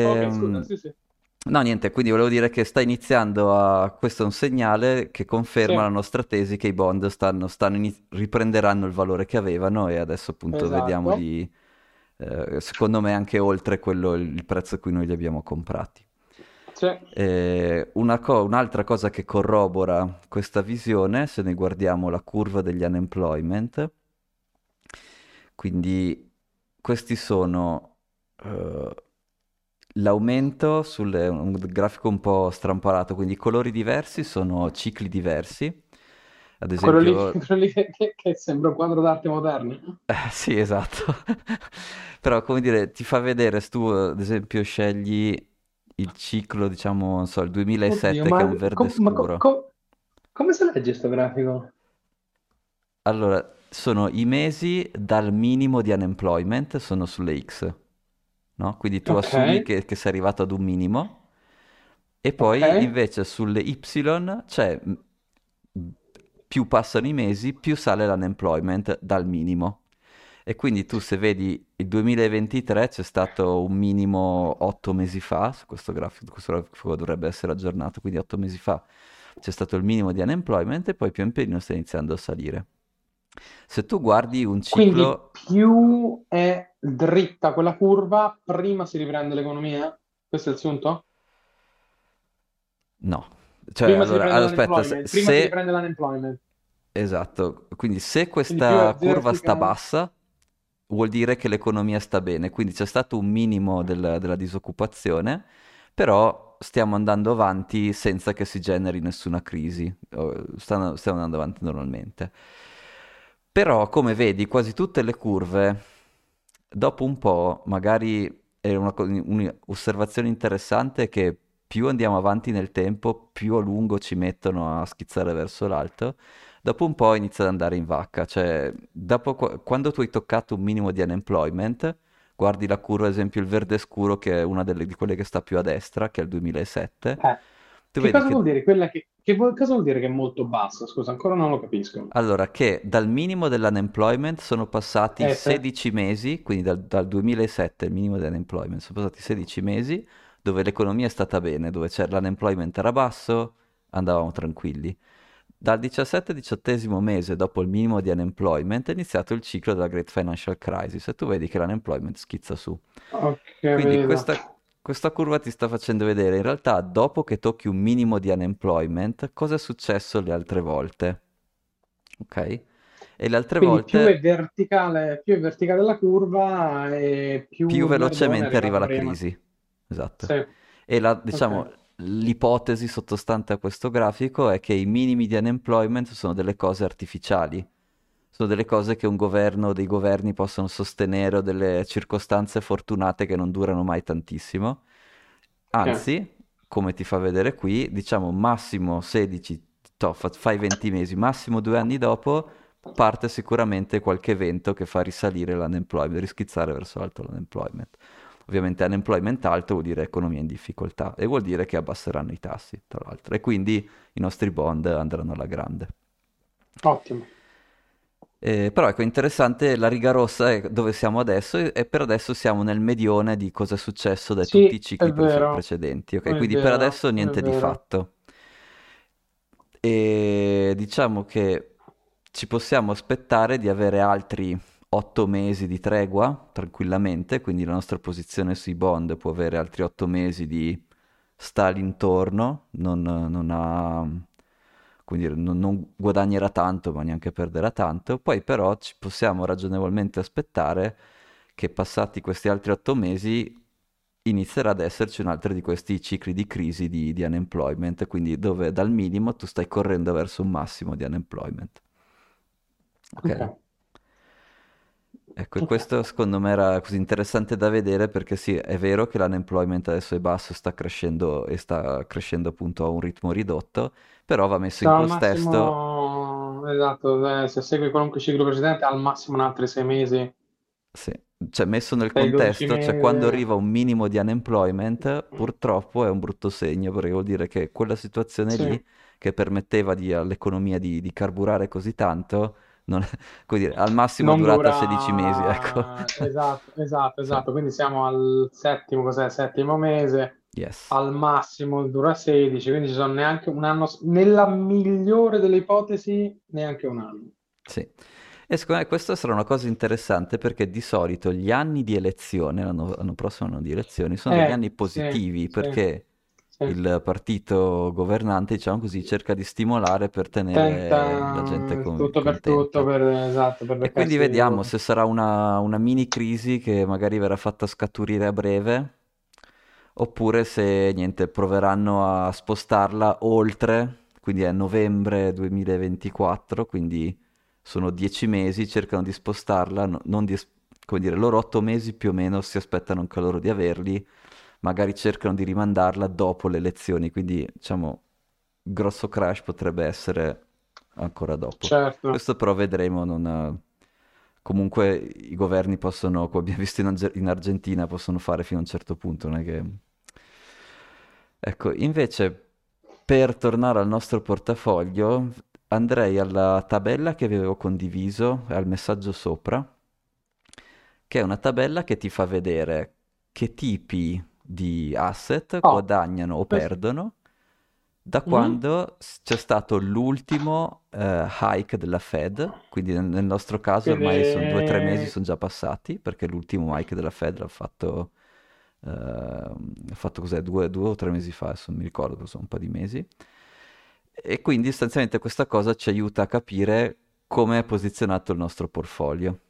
Ok, scusa, Ehm, sì, sì. No, niente, quindi volevo dire che sta iniziando a... Questo è un segnale che conferma Sì, la nostra tesi che i bond stanno, stanno ini- riprenderanno il valore che avevano e adesso appunto vediamo esatto. di... eh, secondo me anche oltre quello, il prezzo a cui noi li abbiamo comprati. Eh, una co- un'altra cosa che corrobora questa visione, se noi guardiamo la curva degli unemployment, quindi questi sono eh, l'aumento sul un grafico un po' strampalato, quindi colori diversi sono cicli diversi. Ad Quello lì, esempio, quello lì che, che- che sembra un quadro d'arte moderno. eh, sì, esatto. [laughs] Però, come dire, ti fa vedere, se tu ad esempio scegli il ciclo, diciamo, non so, il Oddio, 2007 che è un verde com- ma scuro. co- come si legge questo grafico? Allora, sono i mesi dal minimo di unemployment, sono sulle X, no? Quindi tu Ok, assumi che, che sei arrivato ad un minimo e poi ok. invece sulle Y c'è più passano i mesi, più sale l'unemployment dal minimo. E quindi tu se vedi il 2023 c'è stato un minimo 8 mesi fa, su questo grafico, questo grafico dovrebbe essere aggiornato, quindi 8 mesi fa c'è stato il minimo di unemployment e poi pian pianino sta iniziando a salire. Se tu guardi un Quindi ciclo, più è dritta quella curva, prima si riprende l'economia? Questo è il sunto? no. Cioè, Prima si allora, allora, aspetta, se, l'unemployment, prima si riprende l'unemployment. esatto, quindi se Quindi questa curva sta bassa, vuol dire che l'economia sta bene, quindi c'è stato un minimo del- della disoccupazione, però stiamo andando avanti senza che si generi nessuna crisi, o- stanno- stiamo andando avanti normalmente. Però, come vedi, quasi tutte le curve, dopo un po', magari è una un'osservazione interessante che più andiamo avanti nel tempo, più a lungo ci mettono a schizzare verso l'alto. Dopo un po' inizia ad andare in vacca, cioè dopo qua- quando tu hai toccato un minimo di unemployment, guardi la curva, ad esempio il verde scuro, che è una delle, di quelle che sta più a destra, che è il 2007, Eh, tu che cosa che vuol dire? Quella che, che vuol- cosa vuol dire che è molto bassa? Scusa, ancora non lo capisco. Allora, che dal minimo dell'unemployment sono passati Eh, sì. 16 mesi, quindi dal, dal 2007 il minimo dell'unemployment, sono passati 16 mesi dove l'economia è stata bene, dove c'era l'unemployment era basso, andavamo tranquilli. Dal 17-18 mese dopo il minimo di unemployment è iniziato il ciclo della Great Financial Crisis e tu vedi che l'unemployment schizza su. Ho Quindi questa, questa curva ti sta facendo vedere in realtà dopo che tocchi un minimo di unemployment cosa è successo le altre volte. Ok? E le altre Quindi più è volte verticale, più è verticale la curva e più più velocemente arriva la prima. crisi. Esatto. Sì, E la, diciamo, ok. L'ipotesi sottostante a questo grafico è che i minimi di unemployment sono delle cose artificiali, sono delle cose che un governo o dei governi possono sostenere o delle circostanze fortunate che non durano mai tantissimo. Anzi, come ti fa vedere qui, diciamo massimo 16, to, fa- fai 20 mesi, massimo due anni dopo parte sicuramente qualche evento che fa risalire l'unemployment, rischizzare verso l'alto l'unemployment. Ovviamente unemployment alto vuol dire economia in difficoltà e vuol dire che abbasseranno i tassi, tra l'altro, e quindi i nostri bond andranno alla grande. Ottimo. Eh, però ecco, interessante la riga rossa è dove siamo adesso e, per adesso siamo nel medione di cosa è successo da Sì, tutti i cicli pre- precedenti, ok? Quindi per vero, adesso è niente di fatto. E diciamo che ci possiamo aspettare di avere altri otto mesi di tregua tranquillamente, quindi la nostra posizione sui bond può avere altri otto mesi di sta all'intorno, non, non ha, dire, non, non guadagnerà tanto, ma neanche perderà tanto. Poi però ci possiamo ragionevolmente aspettare che passati questi altri otto mesi inizierà ad esserci un altro di questi cicli di crisi di, di unemployment, quindi dove dal minimo tu stai correndo verso un massimo di unemployment. Ok? Ok, Ecco, questo secondo me era così interessante da vedere perché sì, è vero che l'unemployment adesso è basso, sta crescendo e sta crescendo appunto a un ritmo ridotto, però va messo in Sarà al contesto, massimo, esatto, eh, se segui qualunque ciclo precedente, al massimo un altri sei mesi, sì, cioè messo nel 6-12 contesto, cioè quando arriva un minimo di unemployment, purtroppo è un brutto segno perché vuol dire che quella situazione Sì, lì che permetteva di- all'economia di, di carburare così tanto, non- come dire, al massimo non durata 16 mesi, ecco. dura, [laughs] esatto, esatto, esatto, quindi siamo al settimo, cos'è, settimo mese, yes. al massimo dura 16, quindi ci sono neanche un anno, nella migliore delle ipotesi, neanche un anno. Sì. E secondo me questa sarà una cosa interessante perché di solito gli anni di elezione, l'anno, l'anno prossimo anno di elezioni, sono degli Eh, anni sì, positivi sì, perché sì. Il partito governante, diciamo così, cerca di stimolare per tenere la gente Tenta con- tutto per tutto, contenta. per, esatto, per E quindi vediamo se sarà una, una mini crisi che magari verrà fatta scaturire a breve, oppure se niente, proveranno a spostarla oltre, quindi è novembre 2024, quindi sono dieci mesi, cercano di spostarla, no- non di, come dire, loro otto mesi più o meno si aspettano anche loro di averli, magari cercano di rimandarla dopo le elezioni, quindi diciamo, grosso crash potrebbe essere ancora dopo. Certo. Questo però vedremo, non... Comunque i governi possono, come abbiamo visto in, Arge- in Argentina, possono fare fino a un certo punto, non è che... Ecco, invece per tornare al nostro portafoglio andrei alla tabella che avevo condiviso, al messaggio sopra, che è una tabella che ti fa vedere che tipi di asset Oh, guadagnano o perdono da Mhm. quando c'è stato l'ultimo eh, hike della Fed, quindi nel, nel nostro caso ormai sono due o tre mesi, sono già passati, perché l'ultimo hike della Fed l'ha fatto, eh, ha fatto cos'è, due, due o tre mesi fa, adesso non mi ricordo, sono un po' di mesi. E quindi sostanzialmente questa cosa ci aiuta a capire come è posizionato il nostro portfolio.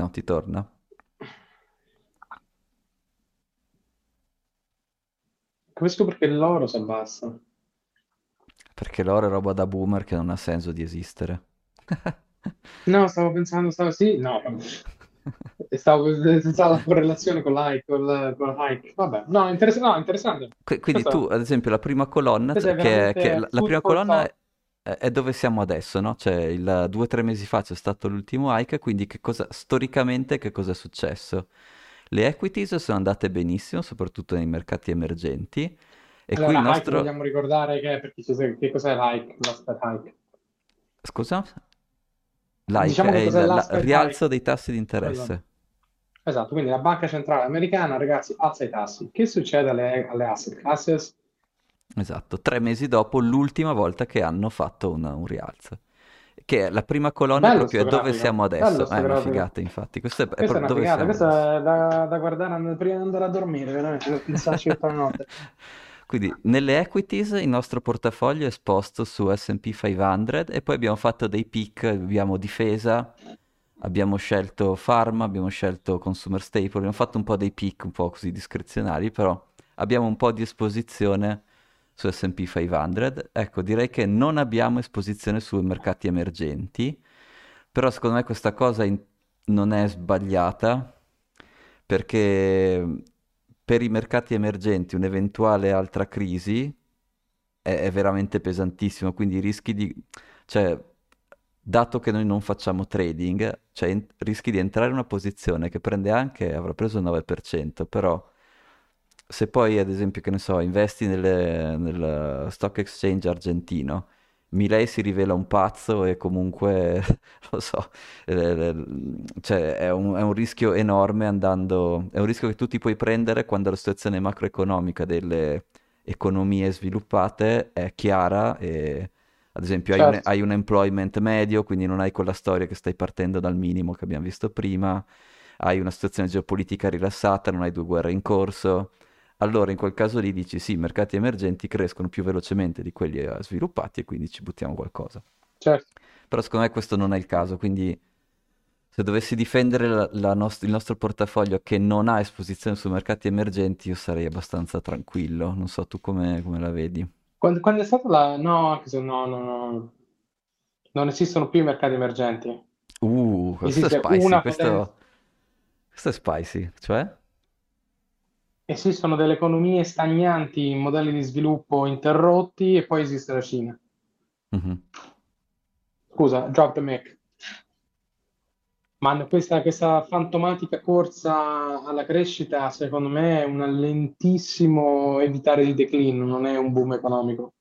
No, ti torna? Capisco perché l'oro si abbassa. Perché l'oro è roba da boomer che non ha senso di esistere. No, stavo pensando, stavo, sì, no, [laughs] stavo pensando alla correlazione con l'hike, col, con l'hike. Vabbè, no, interess- no, interessante. Qui- Quindi tu, Questo, ad esempio, la prima colonna, questo è che, che la, la prima colonna è, è dove siamo adesso, no? Cioè, il, due o tre mesi fa c'è stato l'ultimo hike, quindi che cosa, storicamente che cosa è successo? Le equities sono andate benissimo, soprattutto nei mercati emergenti, e qui il Allora, nostro... vogliamo ricordare che, per chi ci segue, che cos'è l'hike? L'aspect hike. Scusa? L'hike Diciamo è il la- rialzo dei tassi di interesse. Esatto, quindi la banca centrale americana, ragazzi, alza i tassi. Che succede alle, alle asset classes? Esatto, tre mesi dopo l'ultima volta che hanno fatto una- un rialzo. Che è la prima colonna Bello proprio dove grafico, siamo adesso. È una grafico. figata, infatti. Questo è, è proprio una dove figata, siamo questa è da, da guardare prima di andare a dormire, veramente, per pensarci tutta la notte. [laughs] Quindi nelle equities il nostro portafoglio è esposto su S&P 500 e poi abbiamo fatto dei pick, abbiamo difesa, abbiamo scelto pharma, abbiamo scelto consumer staple, abbiamo fatto un po' dei pick un po' così discrezionali, però abbiamo un po' di esposizione su S&P 500. Ecco, direi che non abbiamo esposizione sui mercati emergenti, però secondo me questa cosa in- non è sbagliata perché per i mercati emergenti un'eventuale altra crisi è, è veramente pesantissimo, quindi rischi di, cioè, dato che noi non facciamo trading, cioè in- rischi di entrare in una posizione che prende anche, avrà preso il 9%, però se poi ad esempio, che ne so, investi nelle- nel stock exchange argentino, Milei si rivela un pazzo e comunque, [laughs] lo so, eh, eh, cioè è un, è un rischio enorme andando, è un rischio che tu ti puoi prendere quando la situazione macroeconomica delle economie sviluppate è chiara e ad esempio hai un, Certo. hai un employment medio, quindi non hai quella storia che stai partendo dal minimo che abbiamo visto prima, hai una situazione geopolitica rilassata, non hai due guerre in corso. Allora in quel caso lì dici sì, i mercati emergenti crescono più velocemente di quelli eh, sviluppati e quindi ci buttiamo qualcosa. Certo. Però secondo me questo non è il caso, quindi se dovessi difendere la- la nost- il nostro portafoglio che non ha esposizione sui mercati emergenti, io sarei abbastanza tranquillo. Non so tu come, come la vedi. Quando, quando è stata la... No, no, no, no. Non esistono più i mercati emergenti. Uh, questo è Esiste spicy, una potenza. questo, questo è spicy, cioè? Esistono delle economie stagnanti in modelli di sviluppo interrotti e poi esiste la Cina. Mhm. Scusa, drop the mic. Ma questa, questa fantomatica corsa alla crescita, secondo me, è un lentissimo evitare di declino, non è un boom economico.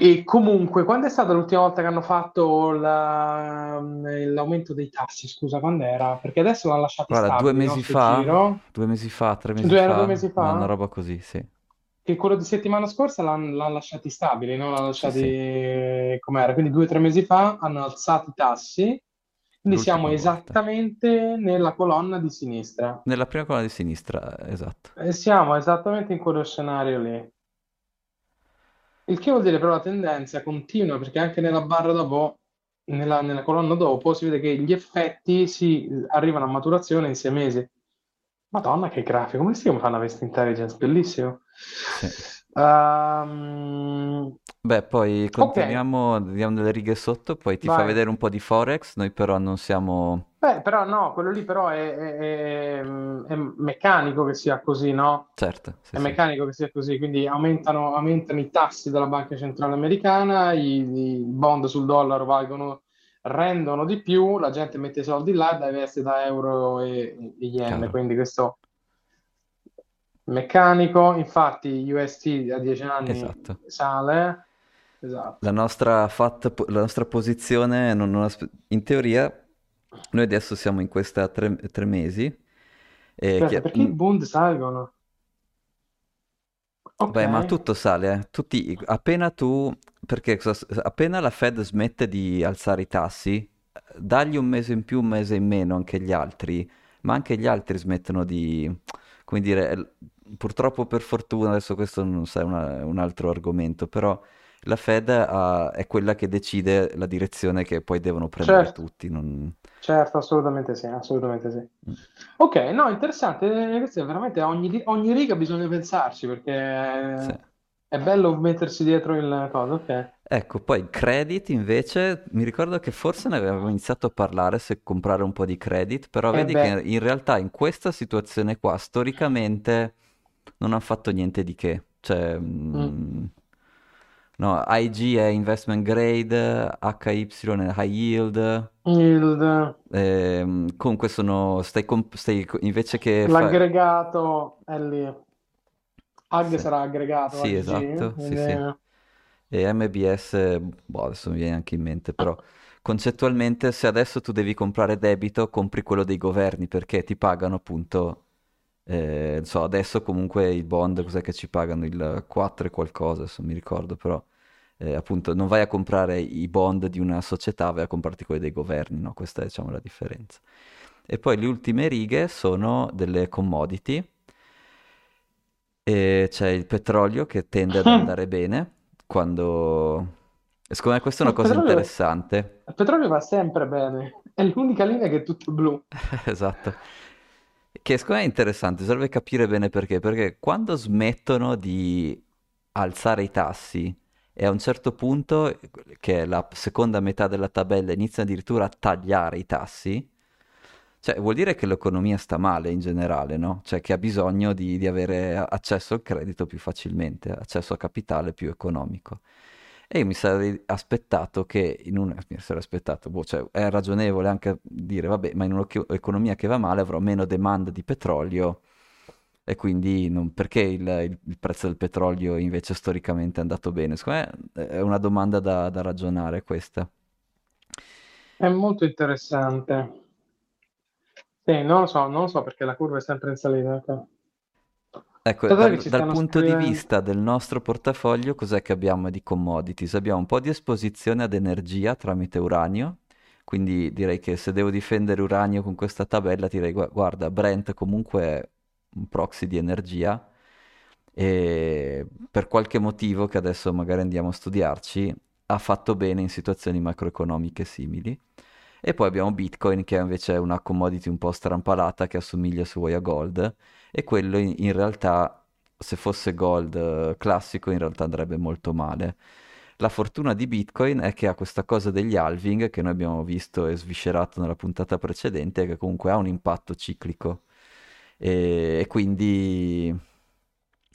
E comunque, quando è stata l'ultima volta che hanno fatto la- l'aumento dei tassi? Scusa, quando era? Perché adesso l'hanno lasciati Guarda, due stabili, no, mesi sul fa, due mesi fa, tre mesi Due, era due fa, mesi una, una fa? roba così, sì. Che quello di settimana scorsa l'hanno l'hanno lasciati stabili, no? L'hanno Sì, lasciati sì, com'era. Quindi due o tre mesi fa hanno alzato i tassi, quindi siamo volta. esattamente nella colonna di sinistra. Nella prima colonna di sinistra, esatto. E siamo esattamente in quello scenario lì. Il che vuol dire però la tendenza continua, perché anche nella barra dopo, nella, nella colonna dopo, si vede che gli effetti si arrivano a maturazione in sei mesi. Madonna, che grafico! Come si chiama fanno questa intelligence? Bellissimo. Sì. Ehm, Beh, poi continuiamo, diamo delle righe sotto, poi ti fa vai. vedere un po' di Forex, noi però non siamo... Beh, però no, quello lì però è, è- è- è meccanico che sia così, no? Certo, sì, È sì. meccanico che sia così, quindi aumentano, aumentano i tassi della Banca Centrale Americana, i, i bond sul dollaro valgono, rendono di più, la gente mette i soldi là e diveste da euro e, e yen, Chiaro. quindi questo meccanico, infatti UST a 10 anni Esatto. sale, esatto. La nostra, fatta, la nostra posizione, non- non in teoria, noi adesso siamo in questa tre, tre mesi e Aspetta, chi- perché i mm, bond salgono? Beh, ma tutto sale, eh. Tutti, appena tu, perché appena la Fed smette di alzare i tassi, dagli un mese in più, un mese in meno anche gli altri, ma anche gli altri smettono di, come dire, purtroppo per fortuna, adesso questo non sai, una- un altro argomento, però la Fed ha- è quella che decide la direzione che poi devono prendere certo. tutti. non- Certo, assolutamente sì, assolutamente sì. Mm. Ok, no, interessante, eh, è veramente a ogni, ogni riga bisogna pensarci Sì. perché è bello mettersi dietro il coso, ok. Ecco, poi credit invece, mi ricordo che forse ne avevamo iniziato a parlare se comprare un po' di credit, però E vedi beh, che in realtà in questa situazione qua, storicamente, non hanno fatto niente di che. Cioè, mm, mm, no, IG è investment grade, HY è high yield, il- ehm, comunque sono, stai, comp- stai invece che fa... l'aggregato è lì. AG Sì, sarà aggregato, sì, AG, esatto, sì, sì. E MBS, boh, adesso mi viene anche in mente, però concettualmente se adesso tu devi comprare debito, compri quello dei governi perché ti pagano appunto, eh, non so, adesso comunque i bond, cos'è che ci pagano? Il 4 e qualcosa, adesso non mi ricordo, però eh, appunto non vai a comprare i bond di una società, vai a comprarti quelli dei governi, no? Questa è diciamo la differenza. E poi le ultime righe sono delle commodity e c'è il petrolio che tende ad [laughs] andare bene quando... e Secondo me questa è Il una cosa petrolio, interessante. il petrolio va sempre bene, è l'unica linea che è tutto blu. [laughs] Esatto. Che secondo me è interessante, serve capire bene perché. Perché quando smettono di alzare i tassi e a un certo punto, che è la seconda metà della tabella, iniziano addirittura a tagliare i tassi, cioè vuol dire che l'economia sta male in generale, no? Cioè che ha bisogno di, di avere accesso al credito più facilmente, accesso a capitale più economico. E io mi sarei aspettato che in un... mi sarei aspettato, boh, cioè, è ragionevole anche dire, vabbè, ma in un'economia che va male avrò meno domanda di petrolio e quindi non, perché il, il, prezzo del petrolio invece storicamente è andato bene? Secondo me è una domanda da, da ragionare questa. È molto interessante. Sì, non lo so, non lo so perché la curva è sempre in salita. Ecco, dal, dal punto scrivendo... di vista del nostro portafoglio, cos'è che abbiamo di commodities? Abbiamo un po' di esposizione ad energia tramite uranio, quindi direi che se devo difendere uranio con questa tabella, direi guarda, Brent comunque è un proxy di energia e per qualche motivo che adesso magari andiamo a studiarci, ha fatto bene in situazioni macroeconomiche simili. E poi abbiamo Bitcoin che invece è una commodity un po' strampalata che assomiglia se vuoi a gold e quello in, in realtà se fosse gold eh, classico in realtà andrebbe molto male. La fortuna di Bitcoin è che ha questa cosa degli halving che noi abbiamo visto e sviscerato nella puntata precedente che comunque ha un impatto ciclico e, e quindi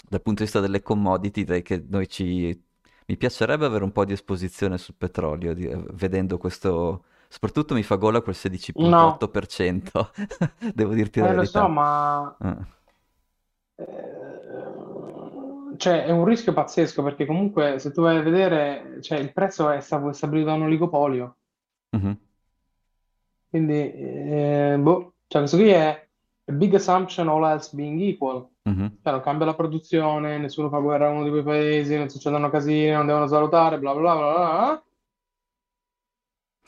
dal punto di vista delle commodity direi che noi ci... mi piacerebbe avere un po' di esposizione sul petrolio di, vedendo questo... Soprattutto mi fa gola quel 16.8%, no. [laughs] devo dirti la eh, verità. lo so, ma... Ah. Cioè, è un rischio pazzesco perché comunque se tu vai a vedere, cioè, il prezzo è stabilito da un oligopolio. Mm-hmm. Quindi, eh, boh, cioè, questo qui è big assumption all else being equal. Mm-hmm. Cioè, non cambia la produzione, nessuno fa guerra a uno di quei paesi, non succedono casini, non devono salutare, bla bla bla bla.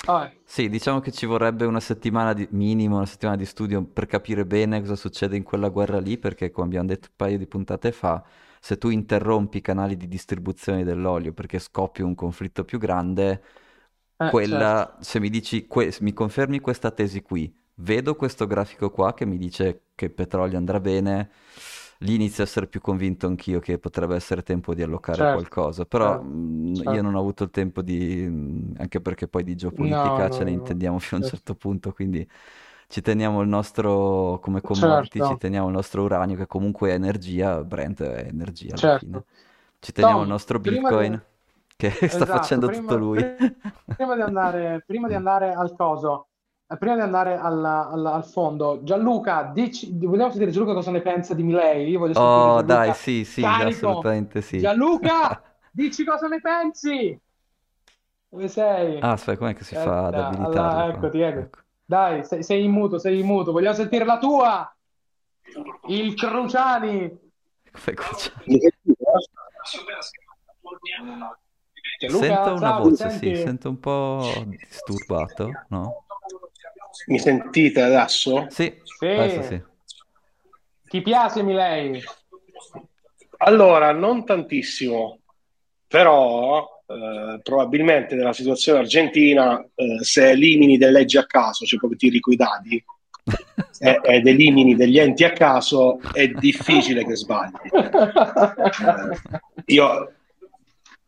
Ah. Sì, diciamo che ci vorrebbe una settimana di minimo, una settimana di studio per capire bene cosa succede in quella guerra lì, perché come abbiamo detto un paio di puntate fa, se tu interrompi i canali di distribuzione dell'olio perché scoppia un conflitto più grande, eh, quella, certo. se mi dici, que- mi confermi questa tesi qui, vedo questo grafico qua che mi dice che il petrolio andrà bene, lì inizio a essere più convinto anch'io che potrebbe essere tempo di allocare certo, qualcosa, però certo, mh, certo. io non ho avuto il tempo di, anche perché poi di geopolitica no, ce no, ne intendiamo fino a un certo. punto, quindi ci teniamo il nostro, come commodity, certo. ci teniamo il nostro uranio che comunque è energia, Brent è energia alla fine. Certo. Ci teniamo Tom, il nostro Bitcoin. Di... Che [laughs] sta esatto, facendo prima, tutto lui. [laughs] Prima di, andare, prima di andare al coso, eh, prima di andare alla, alla, al fondo, Gianluca, dici, vogliamo sentire Gianluca cosa ne pensa di Milei? Io voglio oh, dai, sì, sì, Carico. assolutamente sì. Gianluca, [laughs] dici cosa ne pensi? Dove sei? Ah, aspetta, com'è che si fa ad abilitarlo? Allora, eccoti, ecco. ecco. Dai, sei, sei, in muto, sei in muto. Vogliamo sentire la tua? Il Cruciani. Come Cruciani? Gianluca, sento una ciao, voce, sì, sento un po' disturbato, no? Mi sentite adesso? Sì, sì. adesso sì. Ti piace Milei? Allora, non tantissimo, però eh, probabilmente nella situazione argentina, eh, se elimini delle leggi a caso, cioè come ti rico i dati, [laughs] eh, ed elimini degli enti a caso, è difficile che sbagli. Eh, io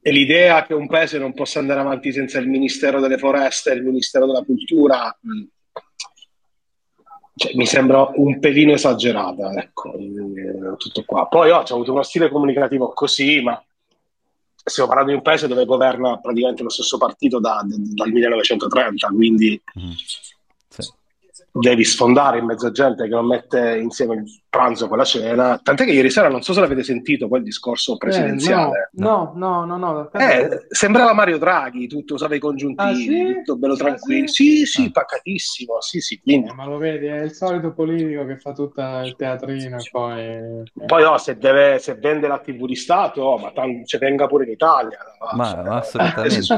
e l'idea che un paese non possa andare avanti senza il Ministero delle Foreste e il Ministero della Cultura cioè, mi sembra un pelino esagerata, ecco, eh, tutto qua. Poi oh, c'è avuto uno stile comunicativo così, ma stiamo parlando di un paese dove governa praticamente lo stesso partito da, da, dal 1930, quindi mm. sì devi sfondare in mezzo a gente che non mette insieme pranzo con la cena. Tant'è che ieri sera non so se l'avete sentito quel discorso presidenziale. Eh, no, no, no, no. no eh, sembrava Mario Draghi, tutto usava i congiuntivi, ah, sì? tutto bello ah, tranquillo. Sì, sì, sì ah. pacatissimo. Sì, sì, quindi... eh, ma lo vedi, è il solito politico che fa tutto il teatrino poi... Eh. Poi no, se, deve, se vende la TV di Stato, oh, ma tanto, ci venga pure in Italia. Ma, ma assolutamente. [laughs] se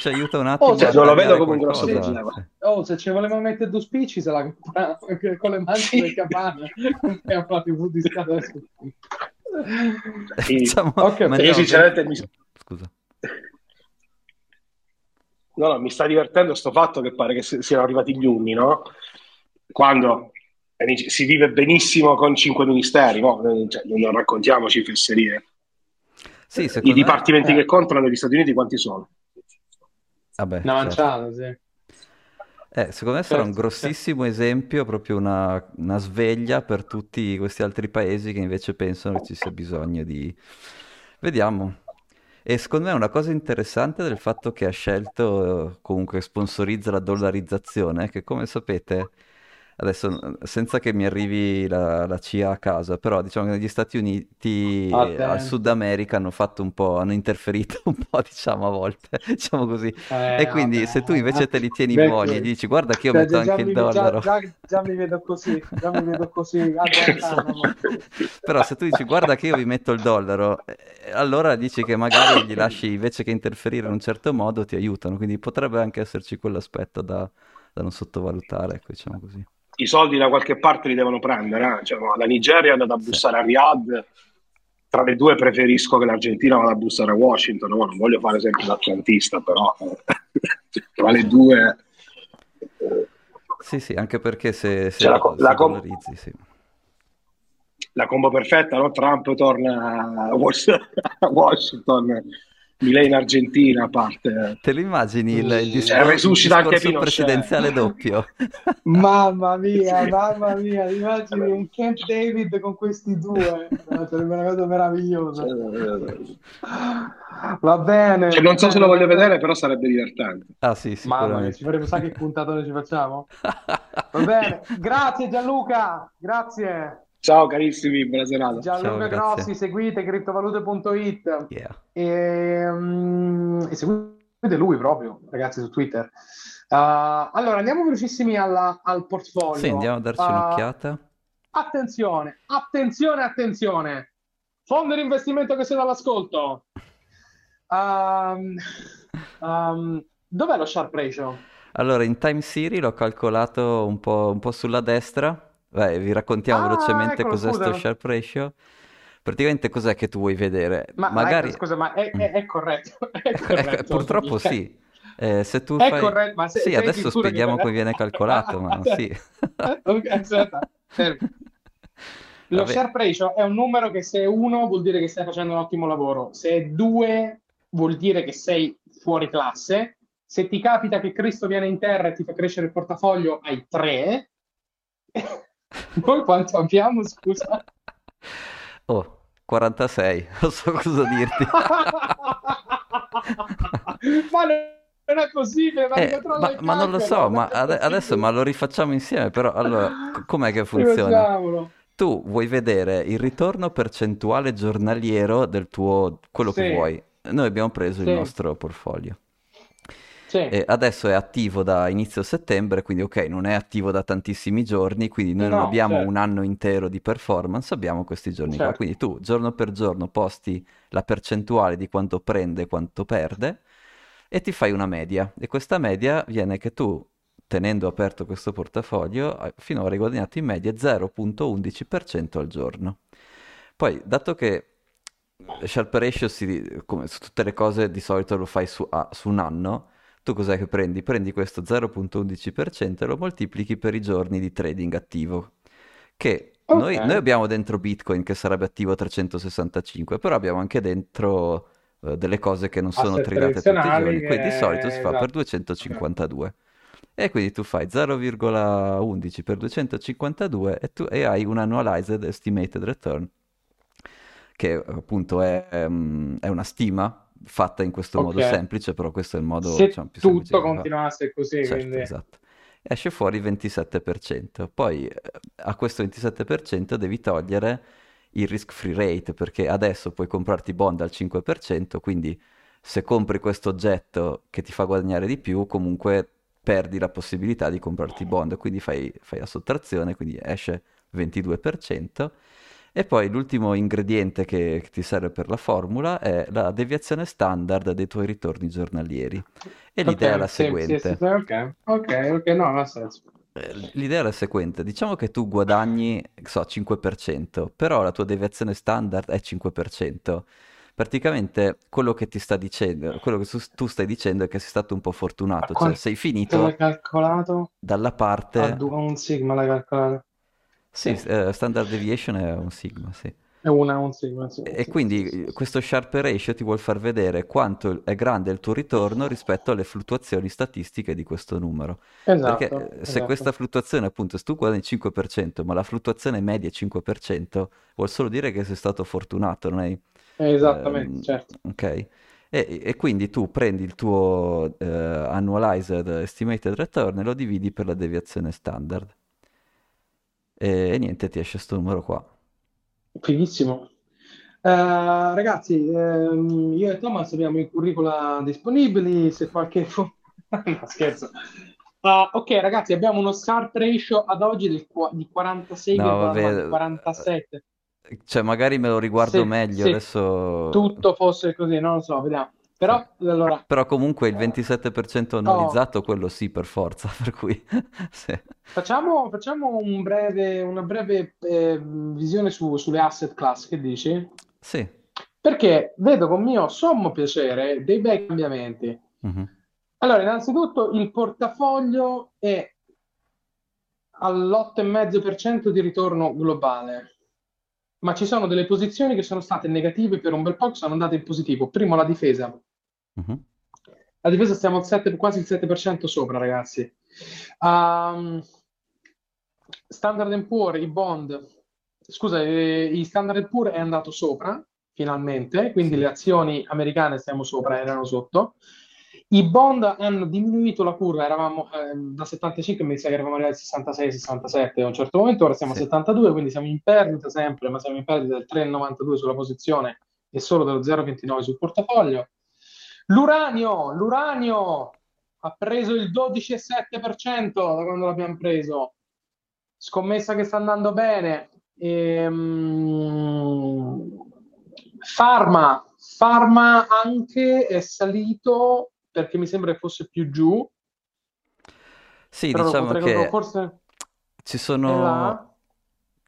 ci aiuta un attimo... Oh, cioè, non lo vedo come un grosso problema. Oh, se ci volevamo mettere due spicci, se la con le mani del cabana, compriamo la TV di Stato. Diciamo, okay, io sinceramente mi... Scusa. No, no, mi sta divertendo questo fatto che pare che siano arrivati gli unni, no? Quando si vive benissimo con cinque ministeri, no? Cioè, non raccontiamoci fesserie. Sì, I dipartimenti me... che contano negli Stati Uniti quanti sono? Vabbè, Una manciata, certo. sì. Eh, secondo me sarà un certo, grossissimo esempio, proprio una, una, sveglia per tutti questi altri paesi che invece pensano che ci sia bisogno di... Vediamo. E secondo me una cosa interessante del fatto che ha scelto, comunque sponsorizza la dollarizzazione, è che come sapete Adesso, senza che mi arrivi la, la CIA a casa, però diciamo che negli Stati Uniti, Attento. al Sud America hanno fatto un po', hanno interferito [laughs] un po', diciamo, a volte, diciamo così. Eh, E quindi vabbè. se tu invece te li tieni Vecchio. buoni e dici guarda che io Cioè, metto anche il mi- già- dollaro, Già, già mi vedo così, già mi vedo così, [laughs] a Guantanamo. però se tu dici guarda che io vi metto il dollaro, eh, allora dici che magari gli lasci invece che interferire in un certo modo ti aiutano, quindi potrebbe anche esserci quell'aspetto da, da non sottovalutare, ecco, diciamo così. I soldi da qualche parte li devono prendere. eh. Cioè, no, la Nigeria è andata a bussare a Riyadh. Tra le due preferisco che l'Argentina vada a bussare a Washington. No, non voglio fare sempre l'atlantista, però eh, [laughs] tra le due eh, Sì, sì, anche perché se, se, Cioè, la la com- sì. la combo perfetta, no? Trump torna a Washington, Milei in Argentina a parte. Te lo immagini il, il Cioè, discor- il resuscita anche discorso Pinochet. presidenziale doppio? [laughs] Mamma mia, mamma mia, immagini un Camp David con questi due, No, sarebbe una cosa meravigliosa. Va bene. Cioè, non so se lo voglio vedere, però sarebbe divertente. Ah sì, Mamma mia, ci faremo, sa che puntatone ci facciamo? [laughs] Va bene, grazie Gianluca, grazie. Ciao carissimi, buona serata. Gianluca Ciao. Grossi, seguite criptovalute.it Yeah. e, mm, e seguite lui proprio, ragazzi, su Twitter. Uh, allora, andiamo velocissimi alla- al portfolio. Sì, andiamo a darci Uh, un'occhiata. Attenzione, attenzione, attenzione. Fondo di investimento che siete all'ascolto. Um, um, dov'è lo Sharp Ratio? Allora, in Time Series l'ho calcolato un po', un po' sulla destra. Vai, vi raccontiamo Ah, velocemente cos'è sto scusa. Sharp Ratio. Praticamente cos'è che tu vuoi vedere? Ma, ma Magari... è, scusa, ma è, è- è corretto? [laughs] È [laughs] Eh, corretto? purtroppo Cioè, sì. Eh, se tu È fai... corretto, ma se- Sì, adesso spieghiamo come viene calcolato, ma [laughs] sì. Ok, aspetta, fermi. Lo Vabbè. Sharp Ratio è un numero che se è 1 vuol dire che stai facendo un ottimo lavoro, se è 2 vuol dire che sei fuori classe, se ti capita che Cristo viene in terra e ti fa crescere il portafoglio hai 3. [laughs] Noi quanto abbiamo, scusa? [laughs] Oh, 46, [laughs] non so cosa dirti. ma non è possibile, ma, Eh, ma, il ma non lo so, ma è ade- adesso ma lo rifacciamo insieme, però allora, com'è che funziona? Tu vuoi vedere il ritorno percentuale giornaliero del tuo, quello che Sì. vuoi. Noi abbiamo preso il Sì. nostro portfolio. Sì. E adesso è attivo da inizio settembre, quindi ok, non è attivo da tantissimi giorni, quindi noi non No, abbiamo certo. un anno intero di performance, abbiamo questi giorni qua. Certo. Quindi tu giorno per giorno posti la percentuale di quanto prende e quanto perde e ti fai una media. E questa media viene che tu, tenendo aperto questo portafoglio, hai finora hai guadagnato in media 0.11% al giorno. Poi, dato che Sharp Ratio, si- come su tutte le cose, di solito lo fai su, a- su un anno, tu cos'è che prendi? Prendi questo 0.11% e lo moltiplichi per i giorni di trading attivo. Che noi, Ok. noi abbiamo dentro Bitcoin che sarebbe attivo 365, però abbiamo anche dentro eh, delle cose che non sono Asset tradate tutti i giorni. Quindi di solito si fa per esatto. 252. E quindi tu fai 0,11 per 252 e, tu, e hai un annualized estimated return, che appunto è, ehm, è una stima fatta in questo modo Ok. semplice, però questo è il modo Se diciamo, più semplice tutto continuasse così, Certo, quindi... esatto. Esce fuori il 27%. Poi eh, a questo 27% devi togliere il risk free rate, perché adesso puoi comprarti bond al 5%, quindi se compri questo oggetto che ti fa guadagnare di più, comunque perdi la possibilità di comprarti bond, quindi fai, fai la sottrazione, quindi esce 22%. E poi l'ultimo ingrediente che, che ti serve per la formula è la deviazione standard dei tuoi ritorni giornalieri. E l'idea Ok, è la sì, seguente. sì, sì, ok, ok, ok, no, ha senso. Eh, L'idea è la seguente, diciamo che tu guadagni, so, 5%, però la tua deviazione standard è 5%. Praticamente quello che ti sta dicendo, quello che tu, stai dicendo è che sei stato un po' fortunato, cioè sei l'hai finito calcolato? dalla parte... a un sigma l'hai calcolato? Sì, eh, standard deviation è un sigma, sì. È una, un sigma, sì, E sì, quindi sì, questo Sharp Ratio ti vuol far vedere quanto è grande il tuo ritorno rispetto alle fluttuazioni statistiche di questo numero. Perché Esatto, eh, se esatto. questa fluttuazione, appunto, se tu guadagni 5%, ma la fluttuazione media è 5%, vuol solo dire che sei stato fortunato, non hai... Esattamente, ehm, certo. ok? E, e quindi tu prendi il tuo eh, annualized estimated return e lo dividi per la deviazione standard. E, e niente, ti esce questo numero qua. Fighissimo. Eh, ragazzi, ehm, io e Thomas abbiamo i curricula disponibili, se qualche... [laughs] no, scherzo. Uh, ok, ragazzi, abbiamo uno Sharp ratio ad oggi del, di 46 No, vabbè, 47. cioè magari me lo riguardo Se, meglio, se adesso... tutto fosse così, non lo so, vediamo. Però, allora, Però comunque il 27% oh, annualizzato, quello sì per forza, [laughs] per cui... sì. facciamo, facciamo un breve, una breve eh, visione su- sulle asset class, che dici? Sì. Perché vedo con mio sommo piacere dei bei cambiamenti. Mhm. Allora, innanzitutto il portafoglio è all'8,5% di ritorno globale, ma ci sono delle posizioni che sono state negative per un bel po', che sono andate in positivo. Primo la difesa. Mhm. La difesa stiamo al 7 quasi il 7% sopra, ragazzi. Um, Standard Poor's, i bond, scusa, eh, i Standard Poor's è andato sopra, finalmente, quindi le azioni americane stiamo sopra, erano sotto. I bond hanno diminuito la curva, eravamo eh, da 75, mi sa che eravamo arrivati a 66-67 a un certo momento, ora siamo a Sì. 72, quindi siamo in perdita sempre, ma siamo in perdita del 3,92 sulla posizione e solo dello 0,29 sul portafoglio. L'uranio, l'uranio ha preso il 12,7% da quando l'abbiamo preso. Scommessa che sta andando bene. Ehm, Pharma, Pharma anche è salito perché mi sembra che fosse più giù, Sì, però diciamo che forse ci sono, là.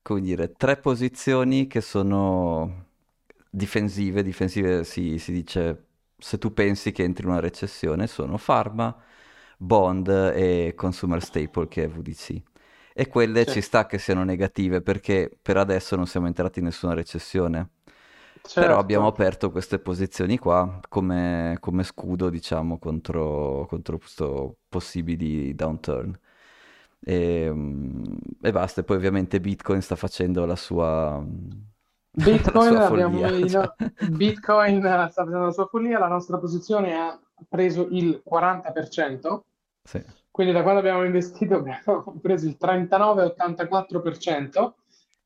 come dire, tre posizioni che sono difensive. Difensive si, si dice se tu pensi che entri in una recessione, sono Pharma, Bond e Consumer Staple, che è VDC. E quelle ci Sì, sta che siano negative perché per adesso non siamo entrati in nessuna recessione. Però abbiamo certo. aperto queste posizioni qua come, come scudo, diciamo, contro, contro questo possibili downturn. E, mm, e basta, e poi ovviamente Bitcoin sta facendo la sua, [laughs] Bitcoin, abbiamo no- [laughs] Bitcoin sta facendo la sua follia, la nostra posizione ha preso il 40%, Sì. quindi da quando abbiamo investito [laughs] abbiamo preso il 39,84%,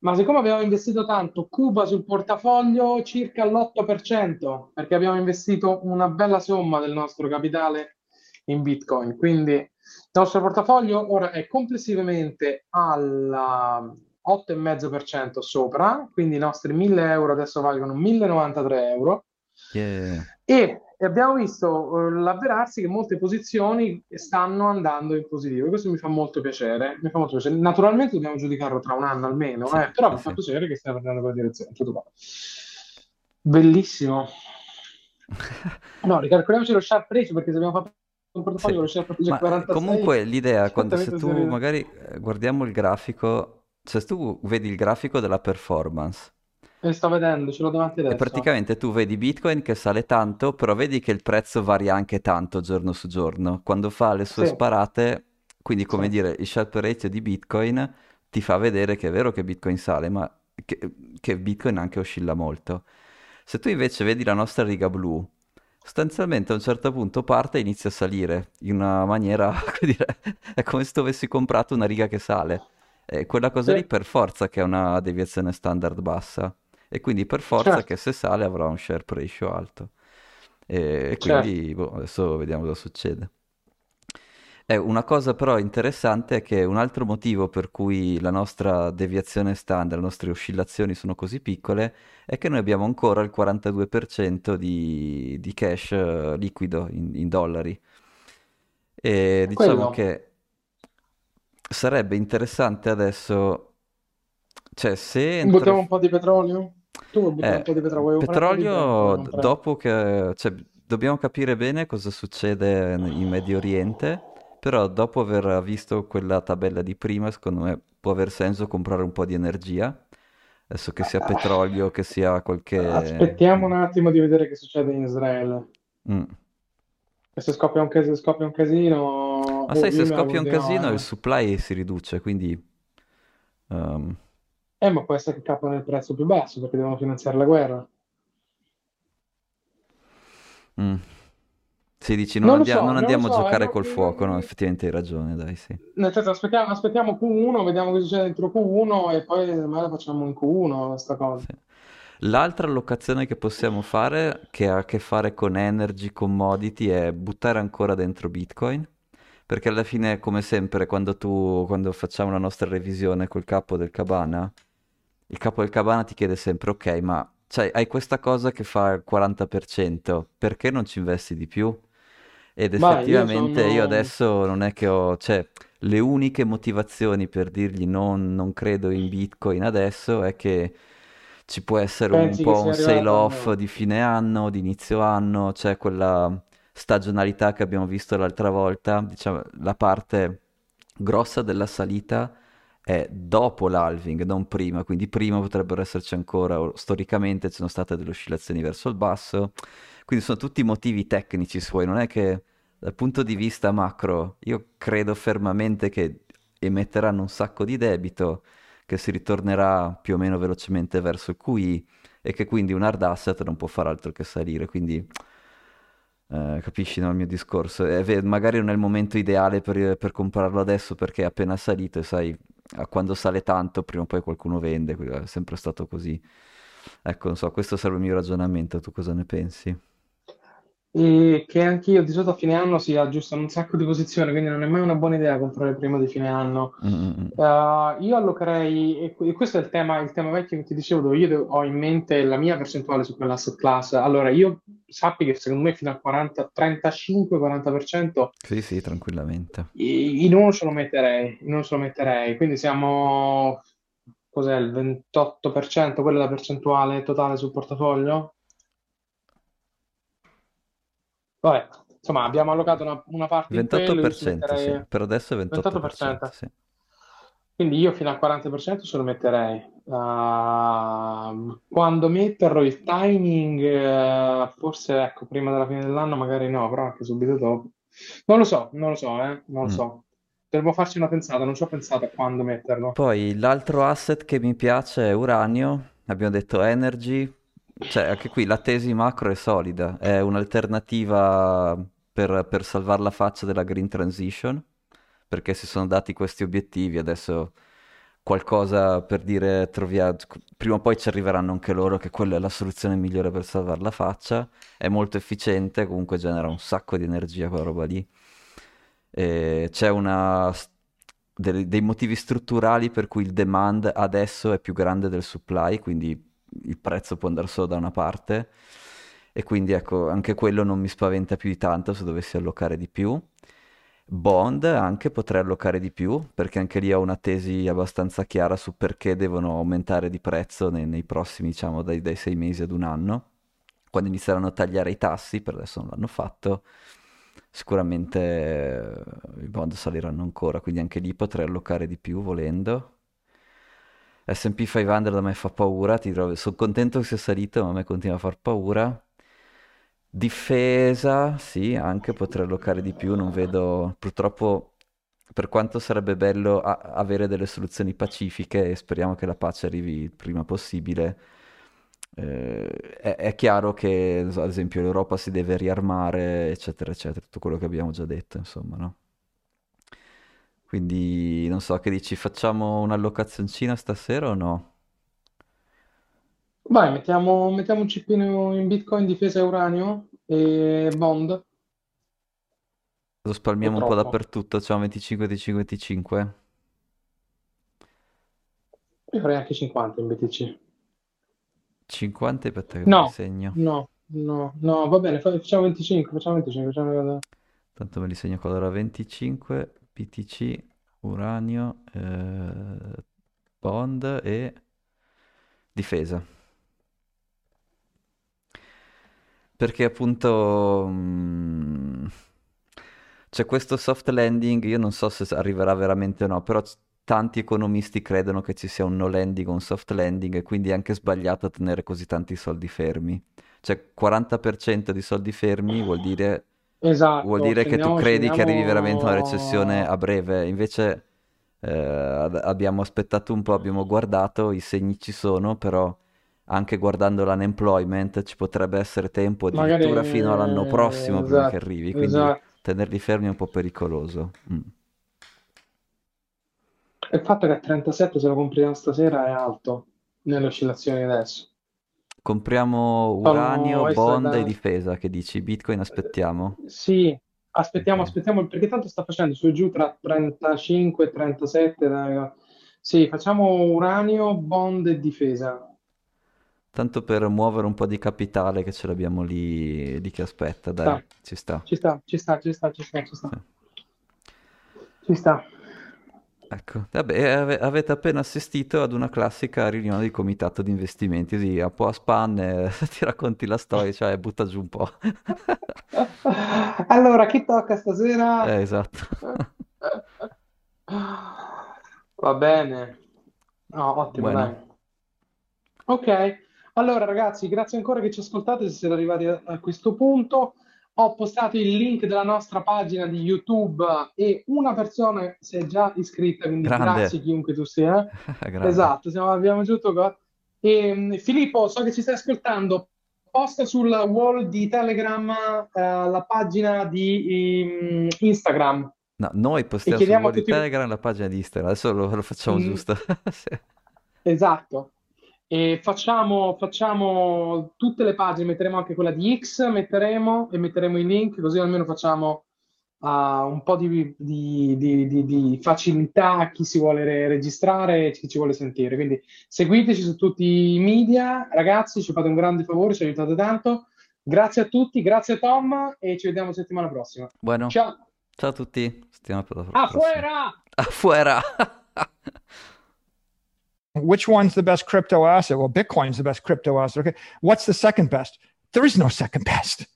ma siccome abbiamo investito tanto, Cuba sul portafoglio circa l'8%, perché abbiamo investito una bella somma del nostro capitale in Bitcoin, quindi il nostro portafoglio ora è complessivamente al 8,5% sopra, quindi i nostri 1000 euro adesso valgono 1093 euro. Yeah. E abbiamo visto eh, l'avverarsi che molte posizioni stanno andando in positivo. Questo mi fa molto piacere. Mi fa molto piacere. Naturalmente dobbiamo giudicarlo tra un anno almeno, Sì, eh, però sì, mi fa piacere che stiamo andando in quella direzione. Tutto. Bellissimo. [laughs] No, ricalcoliamoci lo sharp ratio perché se abbiamo fatto un portafoglio Sì. lo sharp ratio Ma eh, 46, comunque l'idea, quando se tu magari eh, guardiamo il grafico, se tu vedi il grafico della performance, E sto vedendo, ce l'ho davanti E adesso. praticamente tu vedi Bitcoin che sale tanto, però vedi che il prezzo varia anche tanto giorno su giorno. Quando fa le sue Sì, sparate, quindi come sì. dire, il Sharpe ratio di Bitcoin ti fa vedere che è vero che Bitcoin sale, ma che, che Bitcoin anche oscilla molto. Se tu invece vedi la nostra riga blu, sostanzialmente a un certo punto parte e inizia a salire in una maniera, [laughs] come dire, è come se tu avessi comprato una riga che sale. E quella cosa lì Sì, per forza che è una deviazione standard bassa. E quindi per forza certo, che se sale avrà un Sharp ratio alto. E, e certo. quindi boh, adesso vediamo cosa succede. Eh, una cosa però interessante è che un altro motivo per cui la nostra deviazione standard, le nostre oscillazioni sono così piccole, è che noi abbiamo ancora il 42% di, di cash eh, liquido in, in dollari. E diciamo Quello. che sarebbe interessante adesso, cioè se entra... Buttiamo un po' di petrolio? Tu vuoi buttare un Eh, po' di petrolio? Un po' di petrolio Vuoi d- comprare? dopo che, cioè, dobbiamo capire bene cosa succede in Medio Oriente, però dopo aver visto quella tabella di prima, secondo me può aver senso comprare un po' di energia, adesso che sia petrolio, che sia qualche... Aspettiamo un attimo di vedere che succede in Israele. Mm. E se scoppia un casino, scoppia un casino, Ma oh, sai, se scoppia un no, casino il eh. supply si riduce, quindi... ehm, Eh, ma può essere che cappano il prezzo più basso perché devono finanziare la guerra. Mm. Sì, dici, non, Non lo andia- so, non non andiamo a so, è giocare col fuoco, no? Effettivamente hai ragione, dai, sì. nel senso aspettiamo, aspettiamo Q1, vediamo cosa succede dentro Q1 e poi magari facciamo in Q1 questa cosa. Sì. L'altra allocazione che possiamo fare, che ha a che fare con energy, commodity, è buttare ancora dentro Bitcoin, perché alla fine, come sempre, quando tu, quando facciamo la nostra revisione col capo del Cabana, il capo del Cabana ti chiede sempre, ok, ma cioè, hai questa cosa che fa il 40%, perché non ci investi di più? Ed io effettivamente io sono... adesso non è che ho, cioè, le uniche motivazioni per dirgli non, non credo in Bitcoin adesso è che ci può essere un Pensi che po' un sell-off noi? di fine anno, di inizio anno, c'è quella stagionalità che abbiamo visto l'altra volta, diciamo, la parte grossa della salita è dopo l'halving, non prima, quindi prima potrebbero esserci ancora, storicamente ci sono state delle oscillazioni verso il basso, quindi sono tutti motivi tecnici suoi, non è che dal punto di vista macro io credo fermamente che emetteranno un sacco di debito, che si ritornerà più o meno velocemente verso il QI e che quindi un hard asset non può fare altro che salire, quindi eh, capisci, no, il mio discorso? Ve- magari non è il momento ideale per, per comprarlo adesso perché è appena salito e sai, quando sale tanto prima o poi qualcuno vende, è sempre stato così. Ecco, non so, questo sarebbe il mio ragionamento, tu cosa ne pensi? E che anche io di solito a fine anno si aggiustano un sacco di posizioni, quindi non è mai una buona idea comprare prima di fine anno. Mm, mm, mm. Uh, io allocherei, e que- questo è il tema, il tema vecchio che ti dicevo, dove io devo- ho in mente la mia percentuale su quell'asset class. Allora, io sappi che secondo me fino al 40, 35-40% Sì, sì, tranquillamente. in uno ce lo metterei, in uno ce lo metterei. Quindi siamo, cos'è, il 28%, quella è la percentuale totale sul portafoglio? Vabbè, insomma, abbiamo allocato una, una parte in quello, io ci 28%, sì, metterei per adesso è 28%, 28%. sì. Quindi io fino al 40% ce lo metterei. Uh, quando metterlo il timing, eh, forse ecco, prima della fine dell'anno, magari no, però anche subito dopo. Non lo so, non lo so, eh, non lo Mm. so. Dovremmo farci una pensata, non ci ho pensato a quando metterlo. Poi l'altro asset che mi piace è uranio, abbiamo detto energy, cioè anche qui la tesi macro è solida, è un'alternativa per, per salvare la faccia della green transition, perché si sono dati questi obiettivi, adesso qualcosa per dire troviamo, prima o poi ci arriveranno anche loro che quella è la soluzione migliore per salvare la faccia, è molto efficiente, comunque genera un sacco di energia quella roba lì. E c'è una, dei, dei motivi strutturali per cui il demand adesso è più grande del supply, quindi il prezzo può andare solo da una parte. E quindi ecco, anche quello non mi spaventa più di tanto se dovessi allocare di più. Bond anche potrei allocare di più, perché anche lì ho una tesi abbastanza chiara su perché devono aumentare di prezzo nei, nei prossimi, diciamo, dai, dai sei mesi ad un anno. Quando inizieranno a tagliare i tassi, per adesso non l'hanno fatto, sicuramente i bond saliranno ancora, quindi anche lì potrei allocare di più volendo. S&P 500 a me fa paura, ti trovo- sono contento che sia salito, ma a me continua a far paura. Difesa, sì, anche potrei allocare di più, non vedo, purtroppo, per quanto sarebbe bello a- avere delle soluzioni pacifiche e speriamo che la pace arrivi il prima possibile, eh, è, è chiaro che, ad esempio, l'Europa si deve riarmare, eccetera, eccetera, tutto quello che abbiamo già detto, insomma, no? Quindi, non so, che dici, facciamo un'allocazioncina stasera o no? Vai, mettiamo, mettiamo un cippino in Bitcoin, difesa e uranio e bond, Lo spalmiamo un po' troppo? dappertutto, facciamo 25, 25, 25. Io farei anche 50 in BTC. 50, aspetta che me li No, segno. no, no, no, va bene, fa- facciamo 25, facciamo 25, facciamo... Tanto me li segno qua. Allora 25, BTC, uranio, eh, bond e difesa. Perché appunto mm, c'è questo soft landing, io non so se arriverà veramente o no, però tanti economisti credono che ci sia un no landing o un soft landing e quindi è anche sbagliato tenere così tanti soldi fermi. Cioè 40% di soldi fermi vuol dire, vuol Esatto, dire che tu credi che arrivi veramente una recessione a breve, invece eh, abbiamo aspettato un po', abbiamo guardato, i segni ci sono, però anche guardando l'unemployment ci potrebbe essere tempo Magari addirittura fino all'anno prossimo prima che esatto, arrivi, quindi esatto. tenerli fermi è un po' pericoloso. Mm. Il fatto che a 37 se lo compriamo stasera è alto nelle oscillazioni adesso. Compriamo uranio, bond da- e difesa, che dici? Bitcoin aspettiamo? Sì, aspettiamo, Ok. aspettiamo, perché tanto sta facendo su e giù tra 35 e 37. dai. Sì, facciamo uranio, bond e difesa. Tanto per muovere un po' di capitale che ce l'abbiamo lì, lì che aspetta, dai, Sta. ci sta. Ci sta, ci sta, ci sta, ci sta, ci sta. Sì. Ci sta. Ecco, vabbè, ave- avete appena assistito ad una classica riunione di comitato di investimenti, così un po' a spanne, [laughs] ti racconti la storia, cioè butta giù un po'. [laughs] Allora, chi tocca stasera? Eh, esatto. [laughs] Va bene. No, ottimo, Bueno. dai. Ok, allora ragazzi, grazie ancora che ci ascoltate, se siete arrivati a, a questo punto. Ho postato il link della nostra pagina di YouTube e una persona si è già iscritta, quindi Grande. grazie chiunque tu sia. [laughs] Esatto, siamo- abbiamo aggiunto qua. E, Filippo, so che ci stai ascoltando, posta sul wall di Telegram eh, la pagina di ehm, Instagram. No, noi postiamo sul wall di tutti- Telegram la pagina di Instagram, adesso lo, lo facciamo Mm. giusto. [laughs] Sì. Esatto. E facciamo, facciamo tutte le pagine, metteremo anche quella di X, metteremo e metteremo i link, così almeno facciamo ah, un po' di, di- di- di- facilità a chi si vuole re- registrare e chi ci vuole sentire. Quindi seguiteci su tutti i media, ragazzi, ci fate un grande favore, ci aiutate tanto. Grazie a tutti, grazie Tom e ci vediamo settimana prossima. Bueno, Ciao. ciao a tutti, la prossima. Afuera! Afuera! [laughs] Which one's the best crypto asset? Well, Bitcoin's the best crypto asset. Okay. What's the second best? There is no second best.